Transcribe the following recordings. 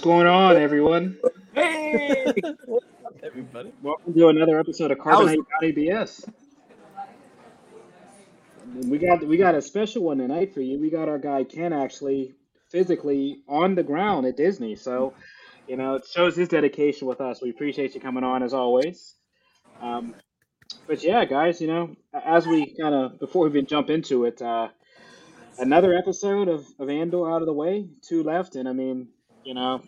What's going on, everyone? Hey, what's up, everybody? Welcome to another episode of Carbonite Bounty BS. We got we got a special one tonight for you. We got our guy Ken actually physically on the ground at Disney, so you know it shows his dedication with us. We appreciate you coming on as always. Um, but yeah, guys, you know, as we kind of before we even jump into it, uh, another episode of, of Andor out of the way, two left, and I mean, you know,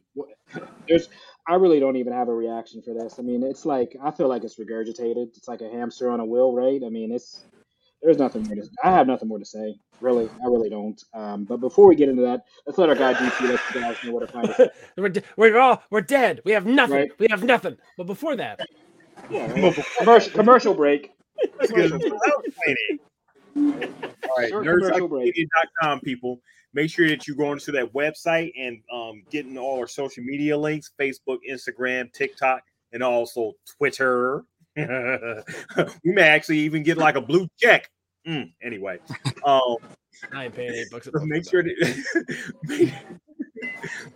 there's I really don't even have a reaction for this. I mean, it's like I feel like it's regurgitated. It's like a hamster on a wheel, right? I mean, it's there's nothing more to. I have nothing more to say. Really, I really don't. Um, but before we get into that, let's let our guy DP let you guys know what to find. we're, de- we're all we're dead. We have nothing. Right. We have nothing. But before that, Yeah, right. commercial commercial break. Because without planning. All right, Short commercial break. people. Make sure that you go into that website and um, getting all our social media links Facebook, Instagram, TikTok, and also Twitter. we may actually even get like a blue check. Mm, anyway, um, I ain't paying eight bucks. A month make sure that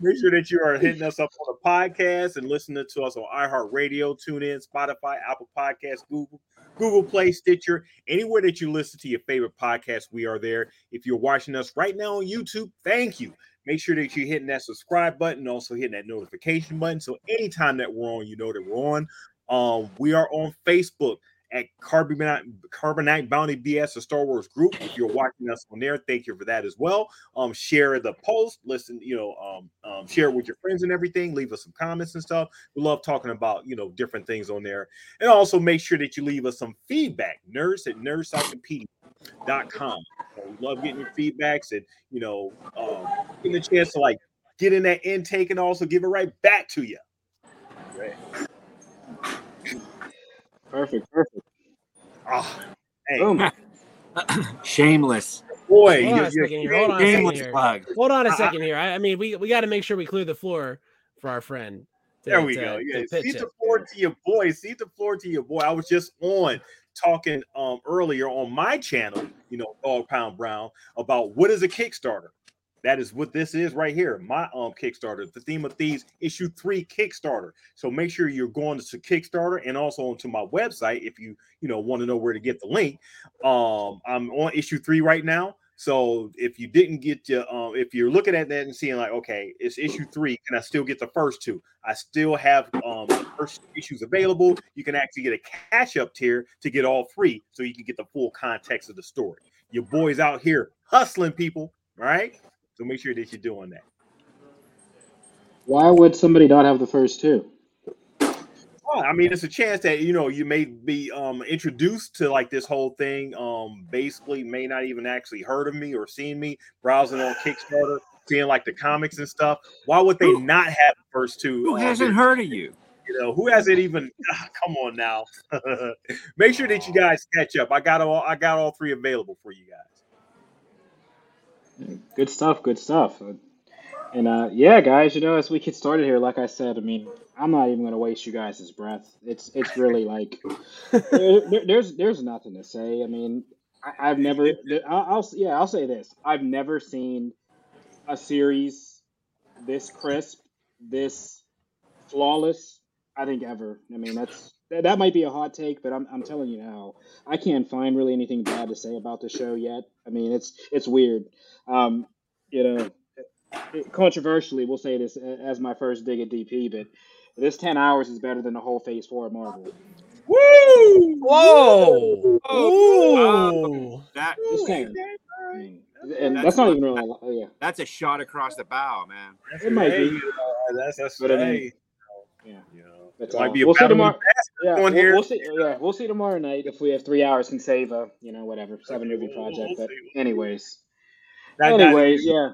make, sure that you are hitting us up on the podcast and listening to us on iHeartRadio, TuneIn, Spotify, Apple Podcasts, Google, Google Play, Stitcher, anywhere that you listen to your favorite podcast, we are there. If you're watching us right now on YouTube, thank you. Make sure that you're hitting that subscribe button, also hitting that notification button. So anytime that we're on, you know that we're on. Um, we are on Facebook at Carbonite, Carbonite Bounty BS, a Star Wars group. If you're watching us on there, thank you for that as well. Um, share the post, listen, you know, um, um, share it with your friends and everything. Leave us some comments and stuff. We love talking about you know different things on there, and also make sure that you leave us some feedback. Nerds at nerdcyclopedia.com. So we love getting your feedbacks and you know, um, getting a chance to like get in that intake and also give it right back to you. Right. Perfect, perfect. Oh, hey, Boom. Shameless. boy, Hold on you're, a you're second here. Hold on Shameless plug. Hold on a I- I- second here. I, I mean, we we got to make sure we clear the floor for our friend. to- There we to- go. Yeah, pitch seat it. the floor to your boy. Seat the floor to your boy. I was just on talking um earlier on my channel, you know, Dog Pound Brown, about what is a Kickstarter. That is what this is right here. My um Kickstarter, the theme of thieves issue three Kickstarter. So make sure you're going to Kickstarter and also onto my website if you you know want to know where to get the link. Um, I'm on issue three right now. So if you didn't get your, um, if you're looking at that and seeing like, okay, it's issue three, can I still get the first two? I still have um first issues available. You can actually get a cash up tier to get all three, so you can get the full context of the story. Your boys out here hustling people, right? So make sure that you're doing that. Why would somebody not have the first two? Well, I mean, it's a chance that you know you may be um introduced to like this whole thing. Um, basically, may not even actually heard of me or seen me browsing on Kickstarter, seeing like the comics and stuff. Why would they not have the first two? Who um, hasn't heard of you? You know, who hasn't even? ah, come on now. Make sure that you guys catch up. I got all. I got all three available for you guys. Good stuff, good stuff. And uh, yeah, guys, you know, as we get started here, like I said, I mean, I'm not even gonna waste you guys' breath. It's it's really like there, there- there's there's nothing to say. I mean, I, I've never. I'll, I'll yeah, I'll say this. I've never seen a series this crisp, this flawless. I think ever. I mean, that's that, that might be a hot take, but I'm I'm telling you now, I can't find really anything bad to say about the show yet. I mean, it's it's weird. Um, you know, it- controversially, we'll say this as my first dig at DP, but this ten hours is better than the whole Phase Four of Marvel. Woo! Whoa! Oh, Ooh! That Just saying. I mean, and That's that's not even really. a lot- Yeah, that's a shot across the bow, man. It might Hey, be. you know, that's that's But I mean, hey, yeah. You know, But, might uh, be a we'll see tomorrow. of Yeah, going we'll, here. we'll see. Yeah, we'll see tomorrow night if we have three hours can save a you know whatever seven movie We'll- project. we'll But see, we'll anyways, That- that- anyways, yeah.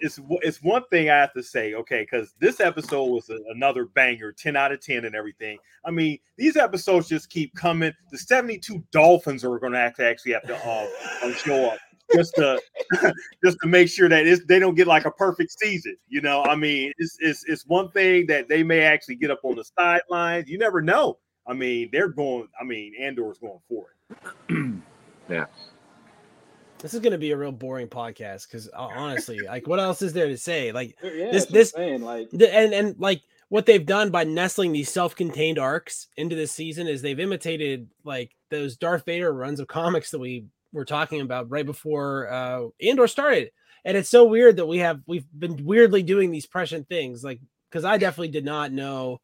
it's it's one thing I have to say, okay, because this episode was a, another banger, ten out of ten, and everything. I mean, these episodes just keep coming. The seventy-two Dolphins are going to actually actually have to uh, show up just to just to make sure that it's, they don't get like a perfect season. You know, I mean, it's it's it's one thing that they may actually get up on the sidelines. You never know. I mean, they're going. I mean, Andor's going for it. yeah. This is gonna be a real boring podcast because uh, honestly, like, what else is there to say? Like, Yeah, This- that's what I'm this- saying, like the, and and like what they've done by nestling these self-contained arcs into this season is they've imitated like those Darth Vader runs of comics that we were talking about right before uh Andor started. And it's so weird that we have we've been weirdly doing these prescient things, like because I definitely did not know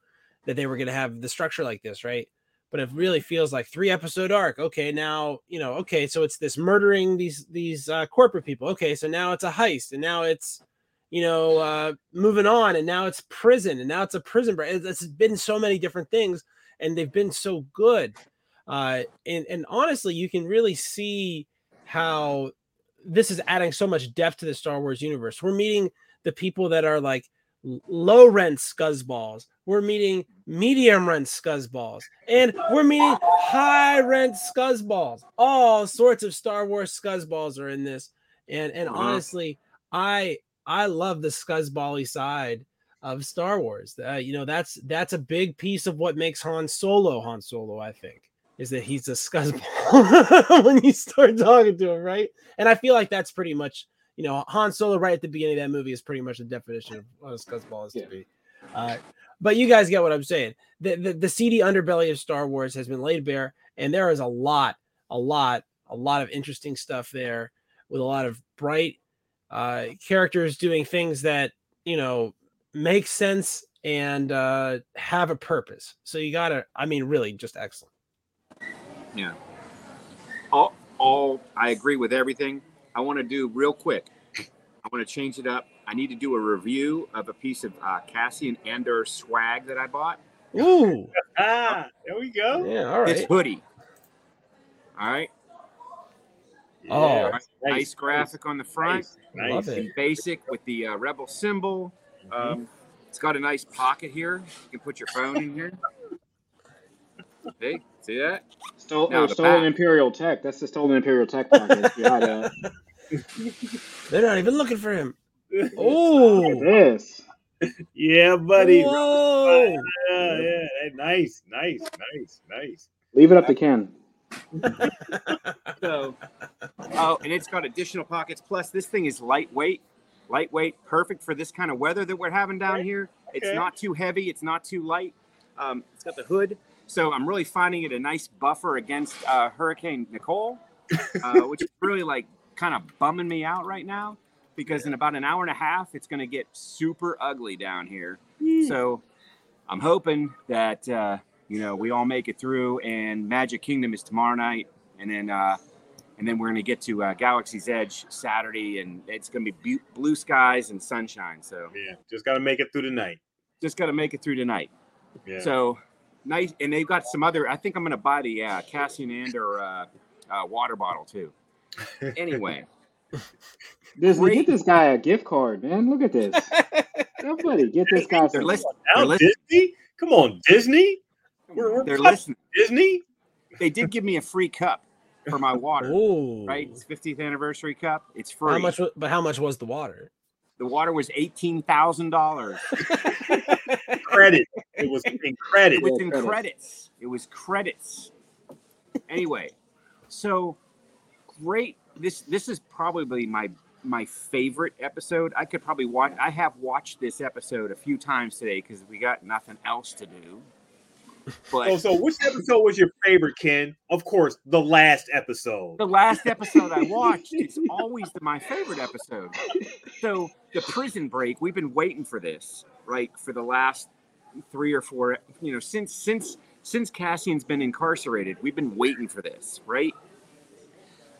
that they were gonna have the structure like this, right? But it really feels like three episode arc. Okay, now you know. Okay, so it's this murdering these these uh, corporate people. Okay, so now it's a heist, and now it's you know, uh, moving on, and now it's prison, and now it's a prison break. It's, it's been so many different things, and they've been so good. Uh, and and honestly, you can really see how this is adding so much depth to the Star Wars universe. We're meeting the people that are like low rent scuzzballs. We're meeting medium rent scuzzballs, and we're meeting high rent scuzzballs. All sorts of Star Wars scuzzballs are in this, and and Uh-huh. honestly, I I love the scuzzbally side of Star Wars. Uh, you know, that's that's a big piece of what makes Han Solo Han Solo. I think is that he's a scuzzball when you start talking to him, right? And I feel like that's pretty much you know Han Solo right at the beginning of that movie is pretty much the definition of what a scuzzball is Yeah. to be. Uh, but you guys get what I'm saying. The, the the seedy underbelly of Star Wars has been laid bare, and there is a lot, a lot, a lot of interesting stuff there with a lot of bright uh, characters doing things that you know make sense and uh, have a purpose. So you gotta, I mean, really, just excellent. Yeah. All, all I agree with everything. I want to do real quick. I want to change it up. I need to do a review of a piece of uh, Cassian Andor swag that I bought. Ooh, Ah, there we go. yeah, all right. This right. hoodie. All right. Oh. Nice, nice graphic on the front. Nice. Love it. and basic with the uh, rebel symbol. Um, it's got a nice pocket here. You can put your phone in here. Hey, see that? stole, Now stolen back. Imperial Tech. That's the stolen Imperial Tech pocket. yeah, yeah. They're not even looking for him. Oh, at this. yeah, buddy. Whoa. Yeah, yeah. Hey, Nice, nice, nice, nice. Leave it up to Ken. So, oh, and it's got additional pockets. Plus, this thing is lightweight, lightweight, perfect for this kind of weather that we're having down here. It's Okay. not too heavy. It's not too light. Um, it's got the hood, so I'm really finding it a nice buffer against uh, Hurricane Nicole, uh, which is really like kind of bumming me out right now because in about an hour and a half, it's going to get super ugly down here. So, I'm hoping that uh, you know we all make it through, and Magic Kingdom is tomorrow night, and then uh, and then we're gonna get to uh, Galaxy's Edge Saturday, and it's gonna be bu- blue skies and sunshine. So Yeah, just got to make it through the night. just gotta make it through tonight. Yeah. So nice, and they've got some other. I think I'm gonna buy the uh, Cassian Andor uh, uh, water bottle too. Anyway, Disney, Great. get this guy a gift card, man. Look at this. Somebody get this guy they're some. listening. They're listening. Disney? Come on, Disney? We're- we're They're listening. Disney? They did give me a free cup for my water. Oh, Right, it's 50th anniversary cup. It's free. How much? But how much was the water? The water was eighteen thousand dollars. Credit. It was in credit. It was in credits. credits. It was credits. Anyway, so great. This this is probably my my favorite episode. I could probably watch. I have watched this episode a few times today because we got nothing else to do. But Oh, so which episode was your favorite, Ken? Of course, the last episode. the last episode I watched, it's always the, my favorite episode. So the prison break, we've been waiting for this, right, for the last three or four, you know, since since since Cassian's been incarcerated, we've been waiting for this, right?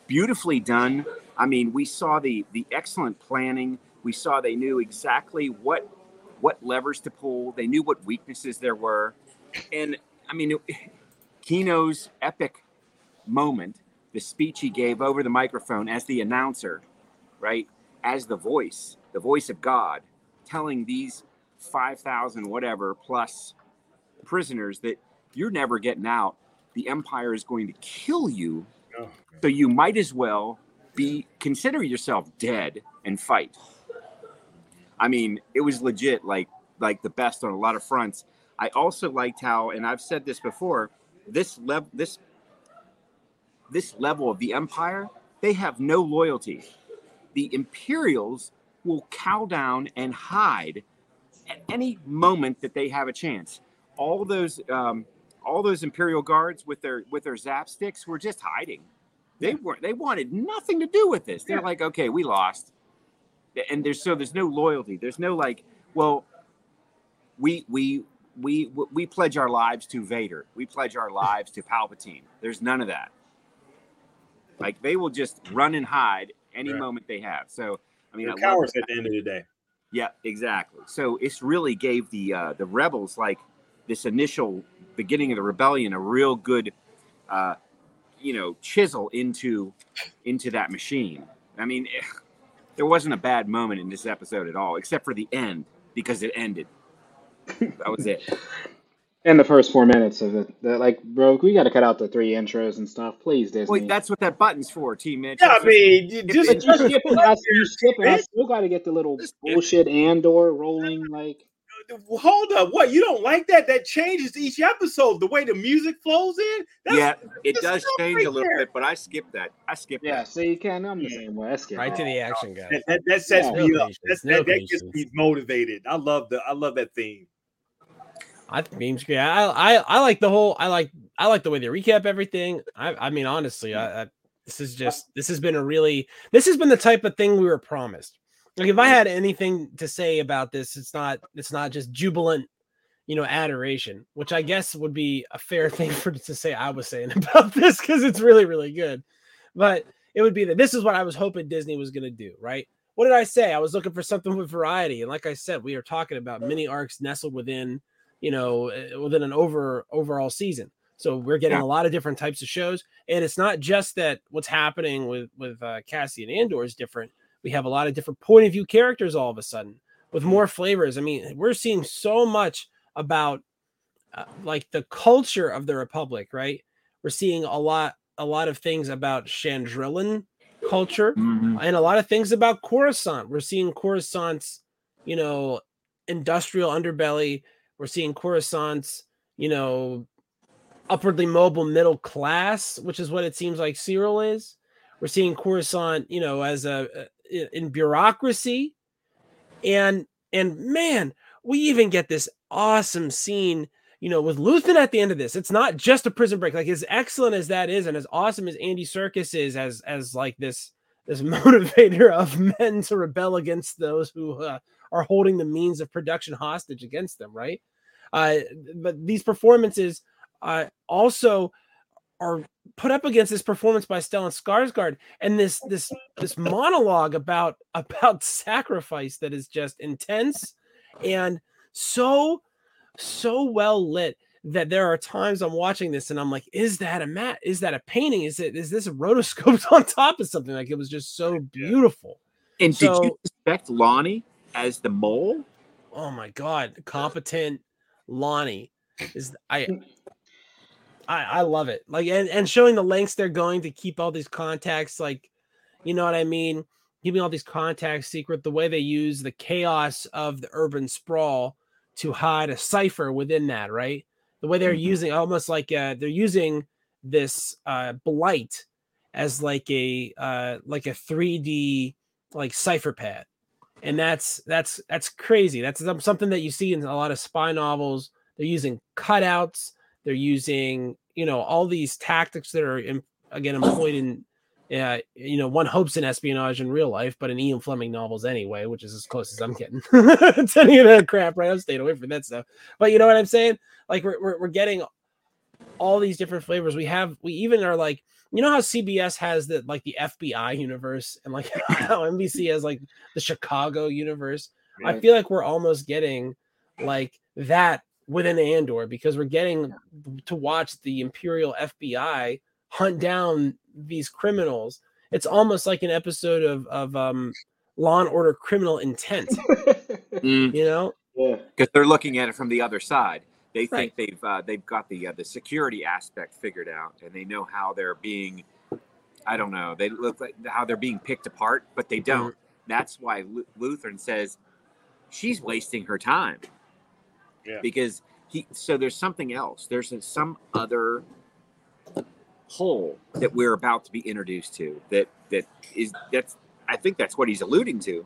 Beautifully done. I mean, we saw the the excellent planning. We saw they knew exactly what what levers to pull. They knew what weaknesses there were, and I mean, Kino's epic moment, the speech he gave over the microphone as the announcer, right? As the voice, the voice of God, telling these 5,000 whatever plus prisoners that you're never getting out. The Empire is going to kill you. Oh, So you might as well be consider yourself dead and fight. I mean, it was legit like like the best on a lot of fronts. I also liked how, and I've said this before, this level this this level of the empire they have no loyalty. The Imperials will cow down and hide at any moment that they have a chance. All those um, all those Imperial guards with their with their zap sticks were just hiding. They were they wanted nothing to do with this. They're like, okay, we lost, and there's so there's no loyalty. There's no like, well, we we we we pledge our lives to Vader. We pledge our lives to Palpatine. There's none of that. Like they will just run and hide any Right. moment they have. So I mean, They're I cowards at the end of the day. Yeah, exactly. So it's really gave the uh, the rebels like this initial beginning of the rebellion a real good, uh, you know, chisel into into that machine. I mean, eh, there wasn't a bad moment in this episode at all, except for the end because it ended. That was it. In the first four minutes of it, that like, bro, we got to cut out the three intros and stuff, please, Disney. Well, that's what that button's for, T. Mitch. Yeah, I mean, you If just it- But you skipping, I, you skipping. I Bitch. still got to get the little Just- bullshit Andor rolling. Like, hold up. What you don't like that? That changes each episode. The way the music flows in. That's, yeah, it does change right a little there. bit, but I skipped that. I skipped yeah, that. see, Ken, I'm the Yeah. same way. I skip Right to the action, guys. That, that, that sets Yeah. me No up. patience, That's, no that, that gets me motivated. I love the. I love that theme. I think memes great. I, I I like the whole. I like I like the way they recap everything. I I mean honestly, I, I this is just this has been a really this has been the type of thing we were promised. Like if I had anything to say about this, it's not it's not just jubilant, you know, adoration, which I guess would be a fair thing for to say I was saying about this because it's really really good. But it would be that this is what I was hoping Disney was to do, right? What did I say? I was looking for something with variety, and like I said, we are talking about mini arcs nestled within you know, uh, within an over overall season. So we're getting Yeah. a lot of different types of shows, and it's not just that what's happening with with uh, Cassian Andor is different. We have a lot of different point of view characters all of a sudden with more flavors. I mean, we're seeing so much about uh, like the culture of the Republic, right? We're seeing a lot a lot of things about Chandrilan culture Mhm. and a lot of things about Coruscant. We're seeing Coruscant's, you know, industrial underbelly. We're seeing Coruscant's, you know, upwardly mobile middle class, which is what it seems like Syril is. We're seeing Coruscant, you know, as a in bureaucracy, and and man, we even get this awesome scene, you know, with Luthen at the end of this. It's not just a prison break. Like as excellent as that is, and as awesome as Andy Serkis is, as as like this this motivator of men to rebel against those who uh, are holding the means of production hostage against them, right? Uh, but these performances uh, also are put up against this performance by Stellan Skarsgård and this this this monologue about about sacrifice that is just intense and so so well lit that there are times I'm watching this and I'm like, is that a mat? Is that a painting? Is it is this rotoscoped on top of something? Like it was just so beautiful. And did you So- suspect Lonnie as the mole? Oh my god, competent Lonnie is I I I love it. Like and, and showing the lengths they're going to keep all these contacts like you know what I mean? Keeping all these contacts secret, the way they use the chaos of the urban sprawl to hide a cipher within that, right? The way they're Mhm. using almost like uh they're using this uh blight as like a uh like a 3D like cipher pad and that's that's that's crazy. That's something that you see in a lot of spy novels. They're using cutouts. They're using you know all these tactics that are in, again employed in. Uh, you know, one hopes in espionage in real life, but in Ian Fleming novels anyway, which is as close as I'm getting to any of that crap. Right, I'm staying away from that stuff. But you know what I'm saying? Like we're we're, we're getting all these different flavors. We have we even are like you know how CBS has the like the FBI universe and like how NBC has like the Chicago universe. I feel like we're almost getting like that within Andor because we're getting to watch the Imperial FBI hunt down these criminals. It's almost like an episode of of um Law and Order Criminal Intent, Mm. you know? yeah. because they're looking at it from the other side. They think they've uh, they've got the uh, the security aspect figured out, and they know how they're being. I don't know. They look like how they're being picked apart, but they don't. That's why Lu- Luthen says she's wasting her time. Yeah. Because he. So there's something else. There's some other hole that we're about to be introduced to. That that is that's I think that's what he's alluding to.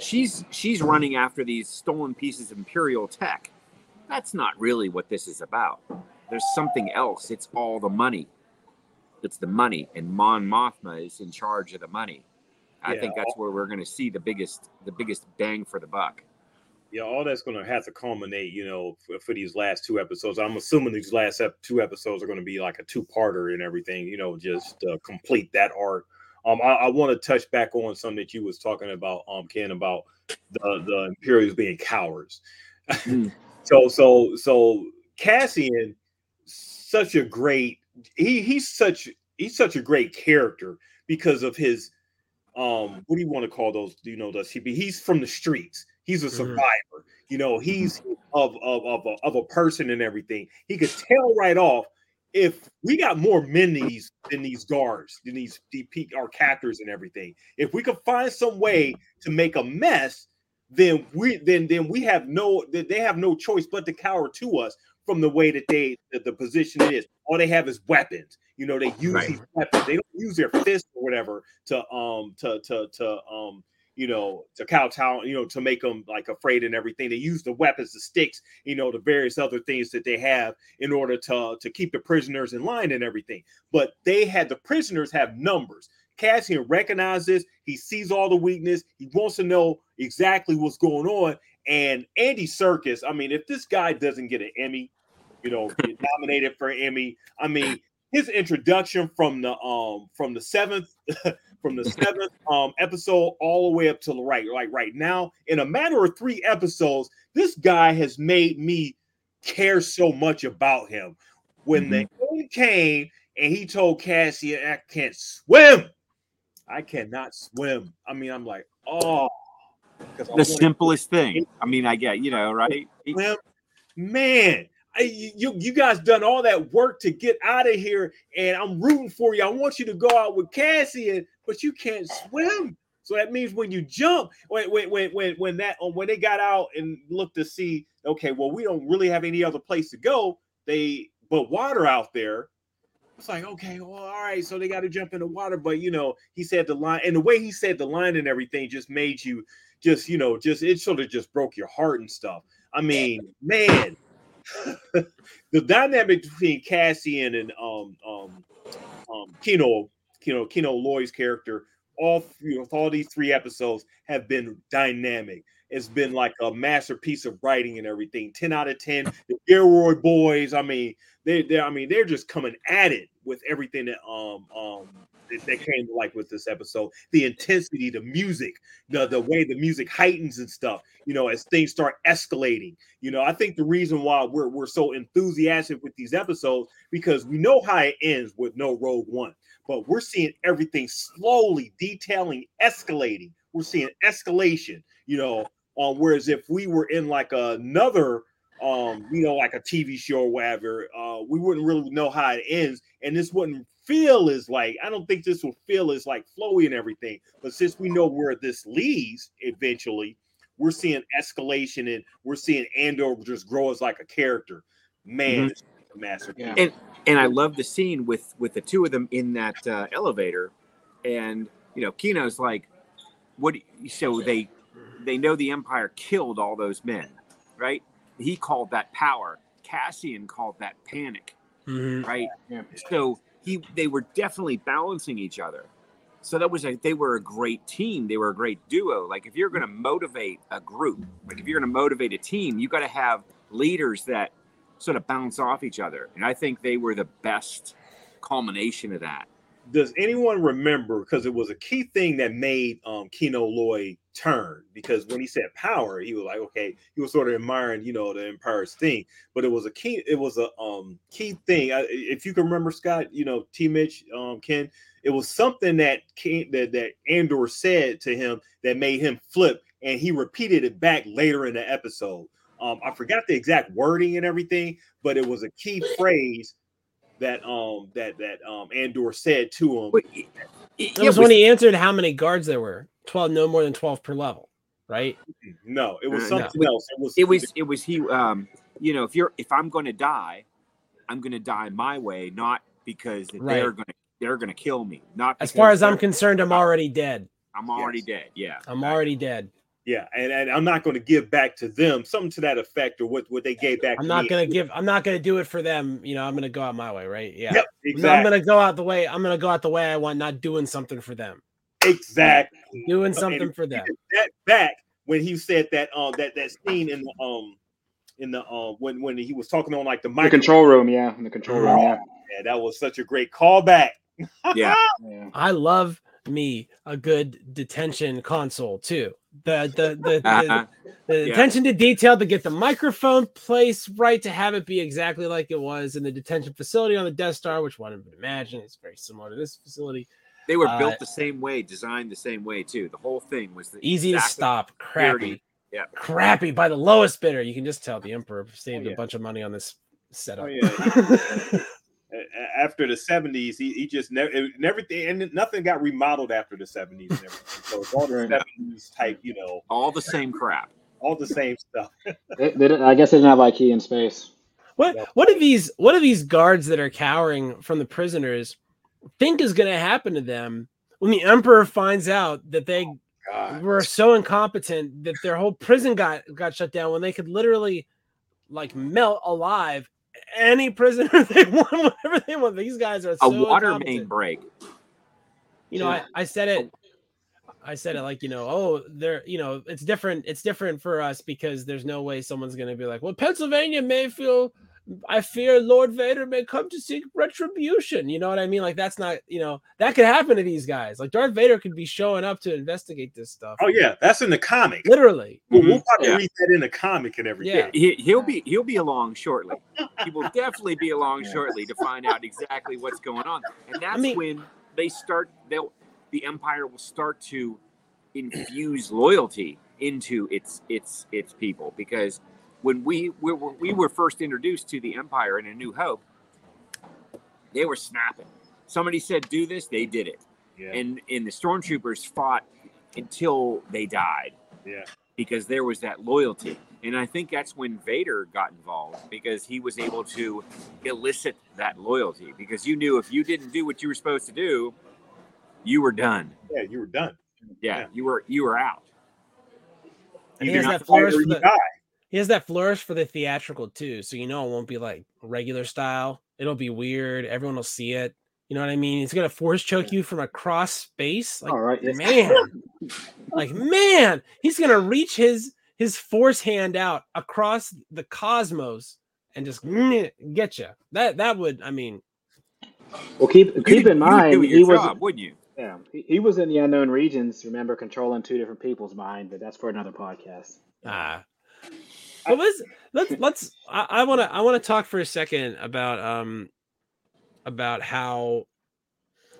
She's she's running after these stolen pieces of imperial tech. That's not really what this is about. There's something else. It's all the money. It's the money, and Mon Mothma is in charge of the money. I Yeah, think that's where we're going to see the biggest the biggest bang for the buck. yeah, all that's going to have to culminate, you know, for, for these last two episodes. I'm assuming these last ep- two episodes are going to be like a two-parter and everything, you know, just uh, complete that arc. Um, I, I want to touch back on something that you was talking about, um, Ken, about the the Imperials being cowards. Mm. so, so, so Cassian, such a great he he's such he's such a great character because of his um what do you want to call those you know does he be he's from the streets. He's a Mhm. survivor you know? He's of of of a, of a person and everything. He could tell right off if we got more men than these than these guards than these DP our captors and everything. If we could find some way to make a mess then we then then we have no they have no choice but to cower to us from the way that they that the position is all they have is weapons you know they use Right. these weapons they don't use their fists or whatever to um to to to um you know to kowtow you know to make them like afraid and everything they use the weapons the sticks you know the various other things that they have in order to to keep the prisoners in line and everything but they had the prisoners have numbers Cassian recognizes this. He sees all the weakness. He wants to know exactly what's going on. And Andy Serkis, I mean, if this guy doesn't get an Emmy, you know, get nominated for an Emmy, I mean, his introduction from the um from the seventh from the seventh um episode all the way up to the right, like right now, in a matter of three episodes, this guy has made me care so much about him. When the end came and he told Cassie, I can't swim. I cannot swim. I mean, I'm like, oh, The simplest thing. I mean, I get you know, right? Man, you you guys done all that work to get out of here, and I'm rooting for you. I want you to go out with Cassian, but you can't swim. So that means when you jump, when when when when when that uh, when they got out and looked to see, okay, well, we don't really have any other place to go. They but water out there. It's like, okay, well, all right, so they got to jump in the water. But you know, he said the line, and the way he said the line and everything just made you just, you know, just it sort of just broke your heart and stuff. I mean, man, the dynamic between Cassian and um um um Kino, Kino, Kino Loy's character, all you know, all these three episodes have been dynamic. It's been like a masterpiece of writing and everything. 10 out of 10. The Gilroy boys, I mean, they they I mean, they're just coming at it with everything that um um that, came like with this episode. The intensity, the music, the the way the music heightens and stuff, you know, as things start escalating. You know, I think the reason why we're we're so enthusiastic with these episodes because we know how it ends with no Rogue One, but we're seeing everything slowly detailing, escalating. We're seeing escalation, you know. Um, whereas if we were in like another um, you know, like a TV show or whatever, uh, we wouldn't really know how it ends, and this wouldn't feel as like I don't think this will feel as like flowy and everything. But since we know where this leads eventually, we're seeing escalation and we're seeing Andor just grow as like a character. Man, it's a masterpiece. Yeah. And and I love the scene with with the two of them in that uh, elevator, and you know, Kino's like, "What?" do you- So they they know the Empire killed all those men, right? He called that power. Cassian called that panic, Mhm. right? Yeah. So he they were definitely balancing each other. So that was a they were a great team. They were a great duo. Like if you're going to motivate a group, like if you're going to motivate a team, you got to have leaders that sort of bounce off each other. And I think they were the best culmination of that. Does anyone remember? Because it was a key thing that made um, Kino Loy turn. Because when he said power, he was like, okay, he was sort of admiring, you know, the Empire's thing. But it was a key. It was a um, key thing. I, if you can remember, Scott, you know, T. Mitch, um, Ken, it was something that came, that that Andor said to him that made him flip, and he repeated it back later in the episode. Um, I forgot the exact wording and everything, but it was a key phrase that um that that um Andor said to him. But it, it, That was when he answered how many guards there were. Twelve, no more than twelve per level, right? No, it was Uh, no. something else. It was it was it was he um you know if you're if i'm going to die i'm going to die my way not because Right. they're gonna they're gonna kill me. Not As far as I'm concerned, I'm already dead. I'm already Yes. dead. Yeah, I'm already dead. Yeah, and, and I'm not going to give back to them something to that effect or what, what they gave back. I'm to not gonna give. I'm not gonna do it for them. You know, I'm gonna go out my way, right? Yeah. Yep, exactly. I'm gonna go out the way. I'm gonna go out the way I want, not doing something for them. exactly. Doing And something for them. That back when he said that um that that scene in the um in the um when when he was talking on like the The mic control room, yeah, in the control room, yeah. Yeah, that was such a great callback. yeah. yeah. I love me a good detention console too. The the the, the, the Yeah. attention to detail to get the microphone placed right to have it be exactly like it was in the detention facility on the Death Star, which one would imagine is very similar to this facility. They were Uh, built the same way, designed the same way too. The whole thing was the Easy to stop, crappy, purity. Yeah. crappy by the lowest bidder. You can just tell the Emperor saved Oh, yeah. a bunch of money on this setup. Oh, yeah. A- a- After the 70s, he, he just never and everything and nothing got remodeled after the 70s and everything. So it's all the 70s type, you know, All the same crap. all the same stuff. They, they didn't, I guess they didn't have IKEA in space. What Yeah. what do these what do these guards that are cowering from the prisoners think is going to happen to them when the emperor finds out that they oh, God. were so incompetent that their whole prison got got shut down when they could literally like melt alive any prisoner they want whatever they want. These guys are A water main break. you know I, I said it oh. i said it like you know oh they're you know it's different it's different for us because there's no way someone's going to be like well pennsylvania may feel i fear lord vader may come to seek retribution you know what i mean like that's not you know that could happen to these guys like darth vader could be showing up to investigate this stuff Oh yeah, that's in the comic. literally We'll, mm-hmm. we'll probably Yeah. read that in the comic and everything. Yeah. He, he'll be he'll be along shortly. He will definitely be along shortly to find out exactly what's going on, and that's mean- when they start. They'll the Empire will start to infuse loyalty into its its its people because when we we were, we were first introduced to the Empire in A New Hope, they were snapping. Somebody said, "Do this," they did it, Yeah, and and the stormtroopers fought until they died yeah. because there was that loyalty. And I think that's when Vader got involved because he was able to elicit that loyalty because you knew if you didn't do what you were supposed to do, you were done. Yeah, you were done. Yeah, Yeah. you were you were out. And he has that fight flourish or for the- die. He has that flourish for the theatrical too so you know it won't be like regular style it'll be weird everyone will see it you know what i mean He's gonna force choke you from across space like All right. yes. man like man he's gonna reach his his force hand out across the cosmos and just get you that that would i mean Well, keep keep would- in you would mind do he your was wouldn't you? yeah he, he was in the unknown regions. Remember, controlling two different people's mind, but that's for another podcast. ah well, let's let's let's i want to i want to talk for a second about um about how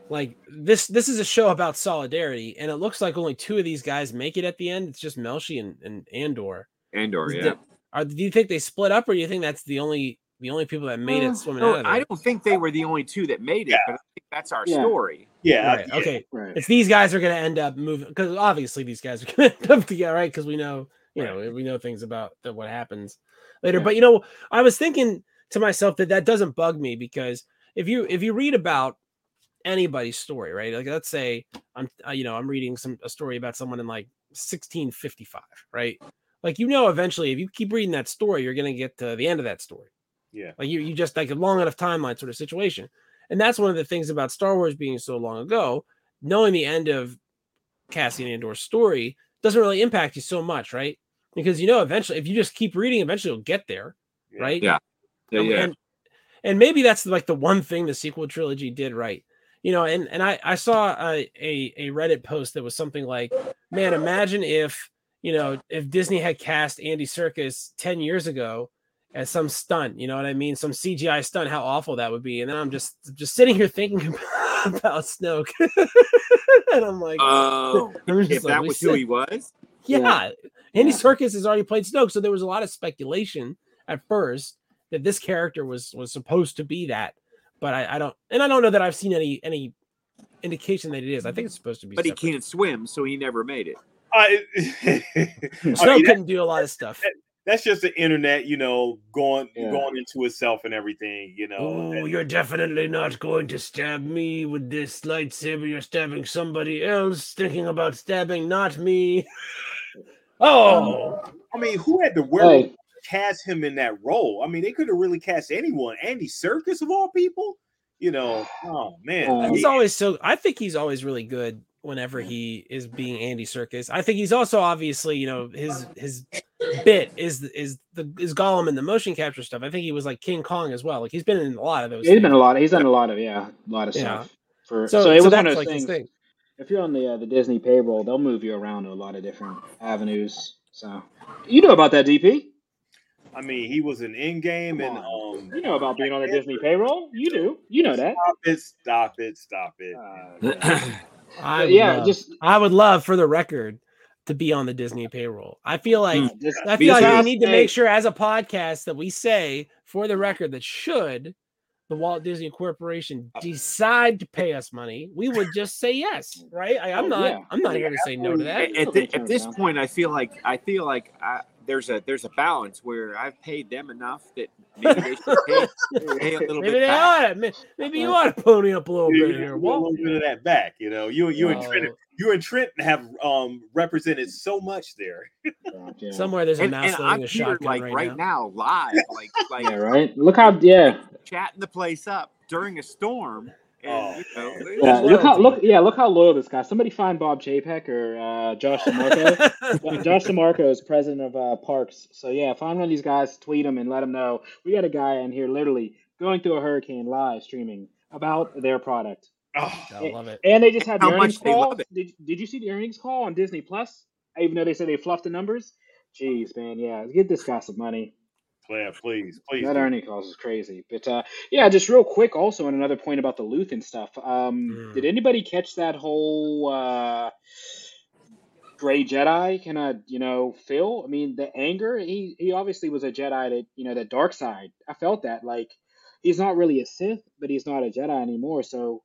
like this this is a show about solidarity and it looks like only two of these guys make it at the end it's just melshi and, and andor Andor, Is yeah. the- are do you think they split up or do you think that's the only the only people that made Uh, it swimming no, out of there? I don't think they were the only two that made it, Yeah. but I think that's our Yeah. story. Yeah, right, okay Right. it's these guys are going to end up moving because obviously these guys are going to end up together right because we know you know we know things about the, what happens later Yeah. but you know i was thinking to myself that that doesn't bug me because if you if you read about anybody's story right like let's say i'm uh, you know i'm reading some a story about someone in like 1655 right like you know eventually if you keep reading that story you're going to get to the end of that story Yeah. like you, you just like a long enough timeline sort of situation. And that's one of the things about Star Wars being so long ago, knowing the end of Cassian Andor's story doesn't really impact you so much, right? Because you know, eventually, if you just keep reading, eventually you'll get there, right? Yeah. Yeah, And- yeah. And, and maybe that's like the one thing the sequel trilogy did right. You know, and and I I saw a, a a Reddit post that was something like, "Man, imagine if you know if Disney had cast Andy Serkis ten years ago as some stunt. You know what I mean? Some CGI stunt. How awful that would be." And then I'm just just sitting here thinking about, about Snoke, and I'm like, Oh, I'm if like, that we was who said- he was, yeah. Yeah. Andy Yeah. Serkis has already played Snoke, so there was a lot of speculation at first that this character was was supposed to be that. But I, I don't, and I don't know that I've seen any any indication that it is. I think it's supposed to be. but he can't swim, so he never made it. I, I Snoke mean, couldn't do a lot of stuff. that's just the internet, you know, going Yeah. going into itself and everything, you know. Oh, and- you're definitely not going to stab me with this lightsaber. You're stabbing somebody else, thinking about stabbing not me. Oh, I mean, who had the word Hey, cast him in that role? I mean, they could have really cast anyone. Andy Serkis of all people, you know. Oh man, Uh, he's always so. I think he's always really good whenever he is being Andy Serkis. I think he's also obviously, you know, his his bit is is the is Gollum in the motion capture stuff. I think he was like King Kong as well. Like he's been in a lot of those. he's been a lot. He's done a lot of yeah, a lot of Yeah. stuff. For So, so, it so was that's one of those like his things. thing. If you're on the uh, the Disney payroll, they'll move you around to a lot of different avenues. So you know about that, DP? I mean, he was an in game and um. You know about being on the Disney payroll. You do. You know that. Stop it! Stop it! Stop it! Uh, yeah. I But yeah, love, just I would love for the record to be on the Disney payroll. I feel like uh, just I feel like we need to make sure as a podcast that we say for the record that should the Walt Disney Corporation uh, decide to pay us money, we would just say yes, right? I, I'm Oh, not. yeah. I'm not here to say no to that. at, at, Okay, thi- turn at this point, I feel like I feel like I, there's a there's a balance where I've paid them enough that maybe they should pay, pay a little Maybe bit they back. ought to. Maybe you uh, ought to pony up a little You, bit here, you a Walt. little bit of that back, you know. You you and Trent, Well, you and Trent have um represented so much there. yeah. Somewhere there's a And, mouse and loading I'm a here shotgun like right, right, now. now. live, like like yeah, right. Look how yeah, chatting the place up during a storm. And, Oh, you know, yeah. Look how look yeah. Look how loyal this guy. Somebody find Bob Chapek or uh, Josh D'Amaro. Josh D'Amaro is president of uh, Parks. So yeah, find one of these guys, tweet them, and let them know we got a guy in here literally going through a hurricane live streaming about their product. Oh, I love it. And they just had the How much earnings they call. love it. Did, did you see the earnings call on Disney Plus? Even though they said they fluffed the numbers. Jeez, man, yeah, get this guy some money. yeah, please, please. That do. earning calls is crazy. But uh, yeah, just real quick, also, on another point about the Luthen stuff. Um, Mm. Did anybody catch that whole uh, Gray Jedi kind of, you know, feel? I mean, the anger. He he obviously was a Jedi that you know that dark side. I felt that like he's not really a Sith, but he's not a Jedi anymore. So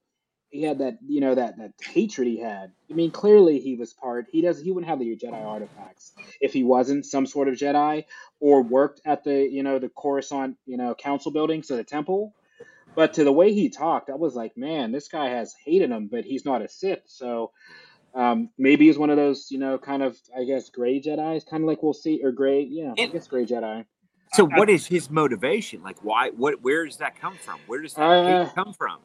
he had that you know that that hatred he had. I mean, clearly he was part. He does. He wouldn't have the Jedi artifacts if he wasn't some sort of Jedi or worked at the you know the Coruscant you know council building, so the temple. But to the way he talked, I was like, man, this guy has hated him, but he's not a Sith. So um, maybe he's one of those, you know, kind of, I guess, gray Jedi's, kind of like we'll see, or gray, yeah, I guess gray Jedi. So what is his motivation? Like why what where does that come from? Where does that Uh, hate come from?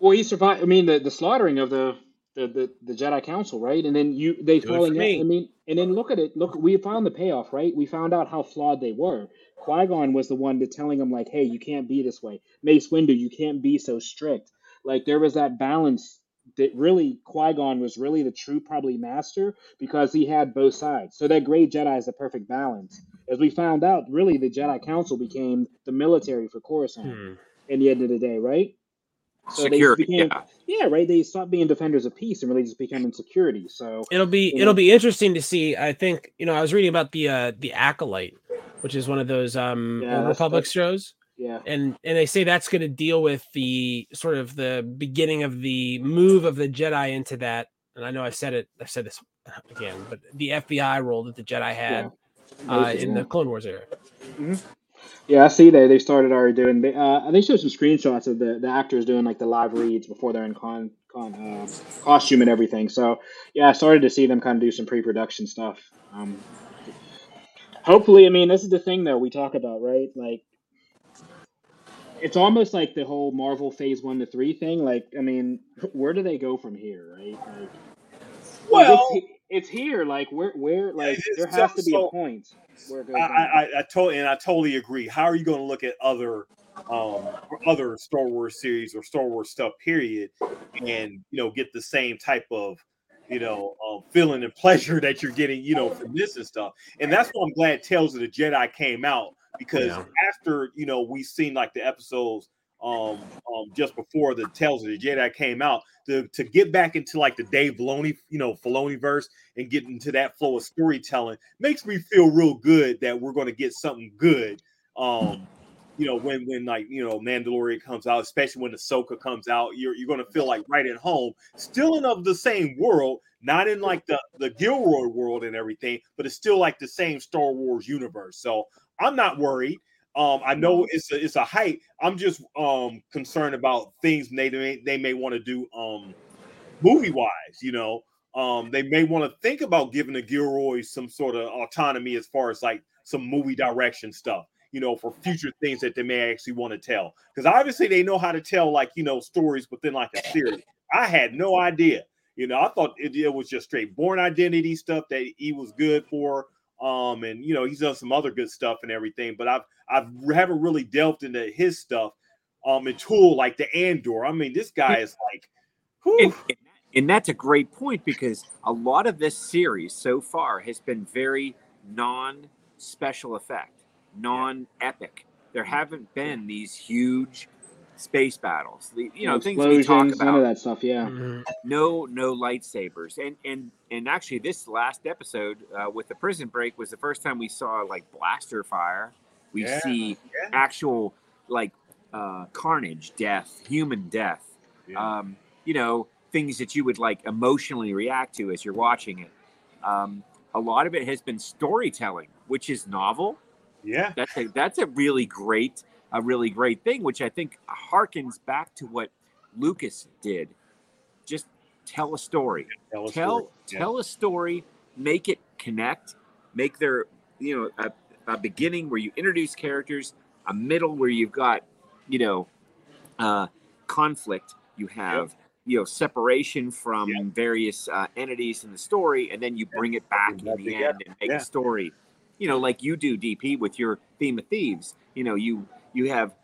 Well, he survived. I mean, the, the slaughtering of the, the, the, the Jedi Council, right? And then you they Do falling. out- me. I mean, and then look at it. Look, we found the payoff, right? We found out how flawed they were. Qui Gon was the one that telling him like, "Hey, you can't be this way." Mace Windu, you can't be so strict. Like there was that balance that really Qui Gon was really the true probably master because he had both sides. So that great Jedi is the perfect balance. As we found out, really the Jedi Council became the military for Coruscant Hmm. in the end of the day, right? So they Security. became- yeah. Yeah, right. They stopped being defenders of peace and really just became insecurity. So It'll be You it'll know? be interesting to see. I think you know I was reading about the uh the acolyte, which is one of those um Yeah, Republic shows, yeah, and and they say that's going to deal with the sort of the beginning of the move of the Jedi into that. And I know I've said it. I've said this again, but the FBI role that the Jedi had uh, in the Clone Wars era. Yeah. I see they they started already doing. They uh they showed some screenshots of the the actors doing like the live reads before they're in con con uh, costume and everything. So yeah, I started to see them kind of do some pre production stuff. Um, hopefully, I mean this is the thing though we talk about right like. It's almost like the whole Marvel Phase One to Three thing. Like, I mean, where do they go from here, right? Like, Well, it's, it's here. Like, where, where, like, there has to be so- a point where it goes. I, down. I, I- I totally and I totally agree. How are you going to look at other um other Star Wars series or Star Wars stuff, period, and you know get the same type of you know um, feeling and pleasure that you're getting, you know, from this and stuff. And that's why I'm glad Tales of the Jedi came out because Yeah. after you know we've seen like the episodes um um just before the Tales of the Jedi came out to to get back into like the Dave Filoni, you know, Filoni verse and get into that flow of storytelling makes me feel real good that we're going to get something good um you know, when when like you know Mandalorian comes out, especially when Ahsoka comes out, you're you're gonna feel like right at home, still in of the same world, not in like the the Gilroy world and everything, but it's still like the same Star Wars universe. So I'm not worried. Um, I know it's a, it's a hype. I'm just um concerned about things they may they may want to do um movie wise. You know, um they may want to think about giving the Gilroy some sort of autonomy as far as like some movie direction stuff. You know, for future things that they may actually want to tell, because obviously they know how to tell like you know stories within like a series. I had no idea. You know, I thought it, it was just straight Bourne Identity stuff that he was good for. Um, and you know, he's done some other good stuff and everything, but I've I've haven't really delved into his stuff um and Tool like the Andor. I mean, this guy is like and, and, and that's a great point because a lot of this series so far has been very non special effect, non epic. There haven't been these huge space battles. The, you know, things we talk explosions, none about. of that stuff. Yeah. Mhm. no no lightsabers and and and actually this last episode uh, with the prison break was the first time we saw like blaster fire we Yeah, see yeah. actual like uh, carnage death human death Yeah. um, you know things that you would like emotionally react to as you're watching it um, a lot of it has been storytelling which is novel yeah, that's a that's a really great a really great thing which i think harkens back to what lucas did just tell a story tell, a tell story. Yeah. a story make it connect make their you know a, a beginning where you introduce characters a middle where you've got you know uh conflict you have you know separation from Yeah. various uh, entities in the story and then you bring it back in the end and make Yeah. a story you know like you do dp with your theme of thieves you know you you have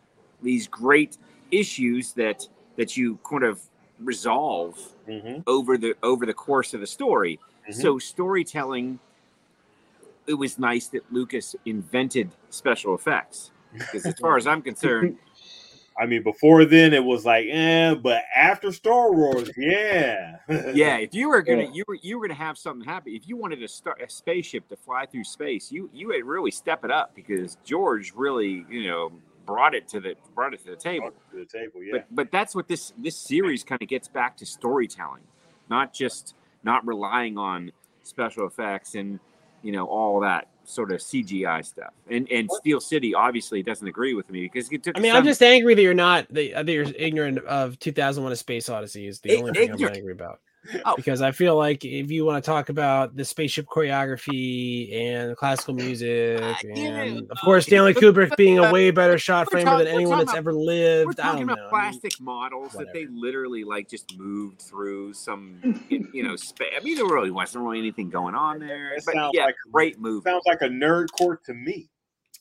these great issues that that you kind of resolve Mhm, over the over the course of the story. mhm. So storytelling, it was nice that Lucas invented special effects because as far as I'm concerned, I mean, before then it was like, eh, but after Star Wars, yeah, yeah, if you were gonna Yeah. you were you were gonna have something happen, if you wanted to start a spaceship to fly through space, you you would really step it up because George really you know brought it to the brought it to the table. to the table, yeah. but but that's what this this series kind of gets back to storytelling not just not relying on special effects and you know all that sort of cgi stuff and and steel city obviously doesn't agree with me because it took I mean, some- I'm just angry that you're not that that you're ignorant of 2001: A Space Odyssey. Is the Ig- only thing I'm angry about. Oh. Because I feel like if you want to talk about the spaceship choreography and classical music, yeah, and of course Stanley Kubrick being a way better shot framer talk- than anyone that's about- ever we're lived. I talking don't about know. I mean, plastic models that they literally like just moved through some you know space i mean there really wasn't really anything going on there That but sounds yeah like- great movie Sounds like a nerd court to me.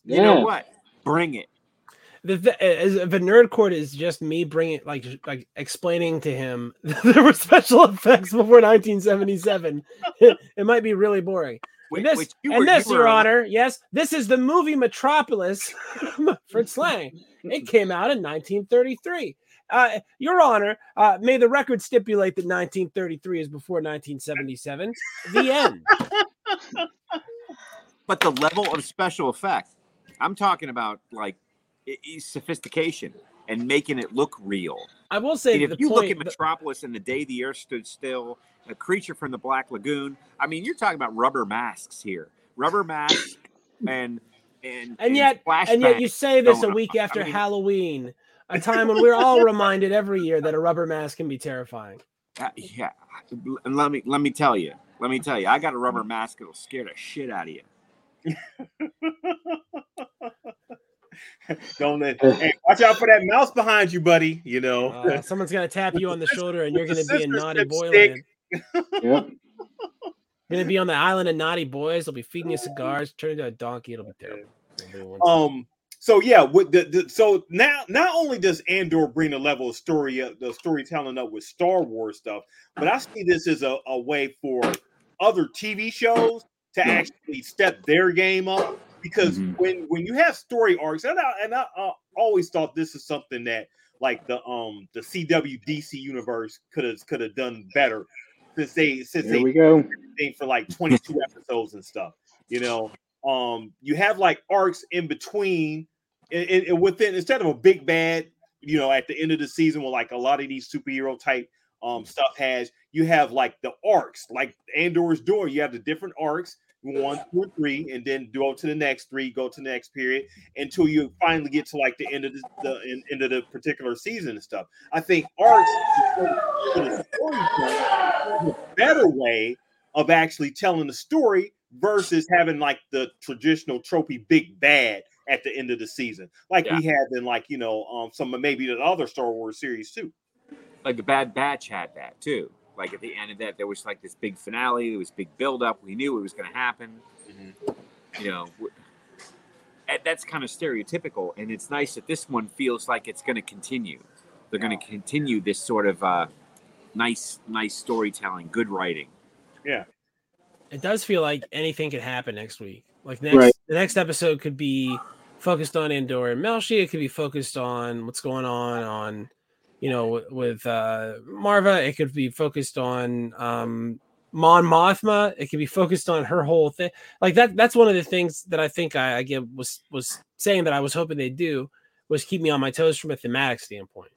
you know what bring it the, the as if nerd court is just me bringing like like explaining to him there were special effects before 1977 it might be really boring. Which- and this, which you and were- this were your allowed- honor yes this is the movie metropolis for slang. It came out in 1933 uh, your honor uh, may the record stipulate that 1933 is before 1977 the end. But the level of special effect i'm talking about like sophistication and making it look real i will say And that if you point look at the- metropolis and the day the earth stood still a creature from the black lagoon i mean you're talking about rubber masks here rubber masks and and and yet and yet you say this a going on. week I after mean- Halloween, a time when we're all reminded every year that a rubber mask can be terrifying. Uh, yeah and let me let me tell you let me tell you i got a rubber mask that'll scare the shit out of you Don't let, hey, watch out for that mouse behind you, buddy. You know, Uh, someone's gonna tap you on the shoulder, and you're gonna be in scissors naughty boy stick. land. Yep. You're gonna be on the island of naughty boys. They'll be feeding you cigars. Turn into a donkey. It'll be terrible. um. So yeah, with the, the so now not only does Andor bring the level of story, uh, the storytelling up with Star Wars stuff, but I see this as a, a way for other TV shows to actually step their game up because Mhm. when when you have story arcs, and I, and I, uh, always thought this is something that like the um the CW DC universe could have could have done better since they since Here they we go. thing for like 22 episodes and stuff. You know, um, you have like arcs in between and it, within instead of a big bad, you know, at the end of the season, where like a lot of these superhero type um stuff has, you have like the arcs, like Andor's door, You have the different arcs one, two, three, and then go to the next three, go to the next period until you finally get to like the end of the, the end of the particular season and stuff. I think arts is a better way of actually telling the story versus having like the traditional trophy big bad at the end of the season, like yeah. we had in like you know um some maybe the other Star Wars series too. Like the Bad Batch had that too like at the end of that, there was like this big finale. There was big build up. We knew it was going to happen. Mm-hmm. You know, that's kind of stereotypical, and it's nice that this one feels like it's going to continue. They're going to continue this sort of uh, nice, nice storytelling, good writing. Yeah, it does feel like anything could happen next week. Like next, right. the next episode could be focused on Andor and Melshi. It could be focused on what's going on on you know, with uh, Maarva, it could be focused on um, Mon Mothma. It could be focused on her whole thing. Like that. That's one of the things that I think I, I get was was saying that I was hoping they'd do was keep me on my toes from a thematic standpoint.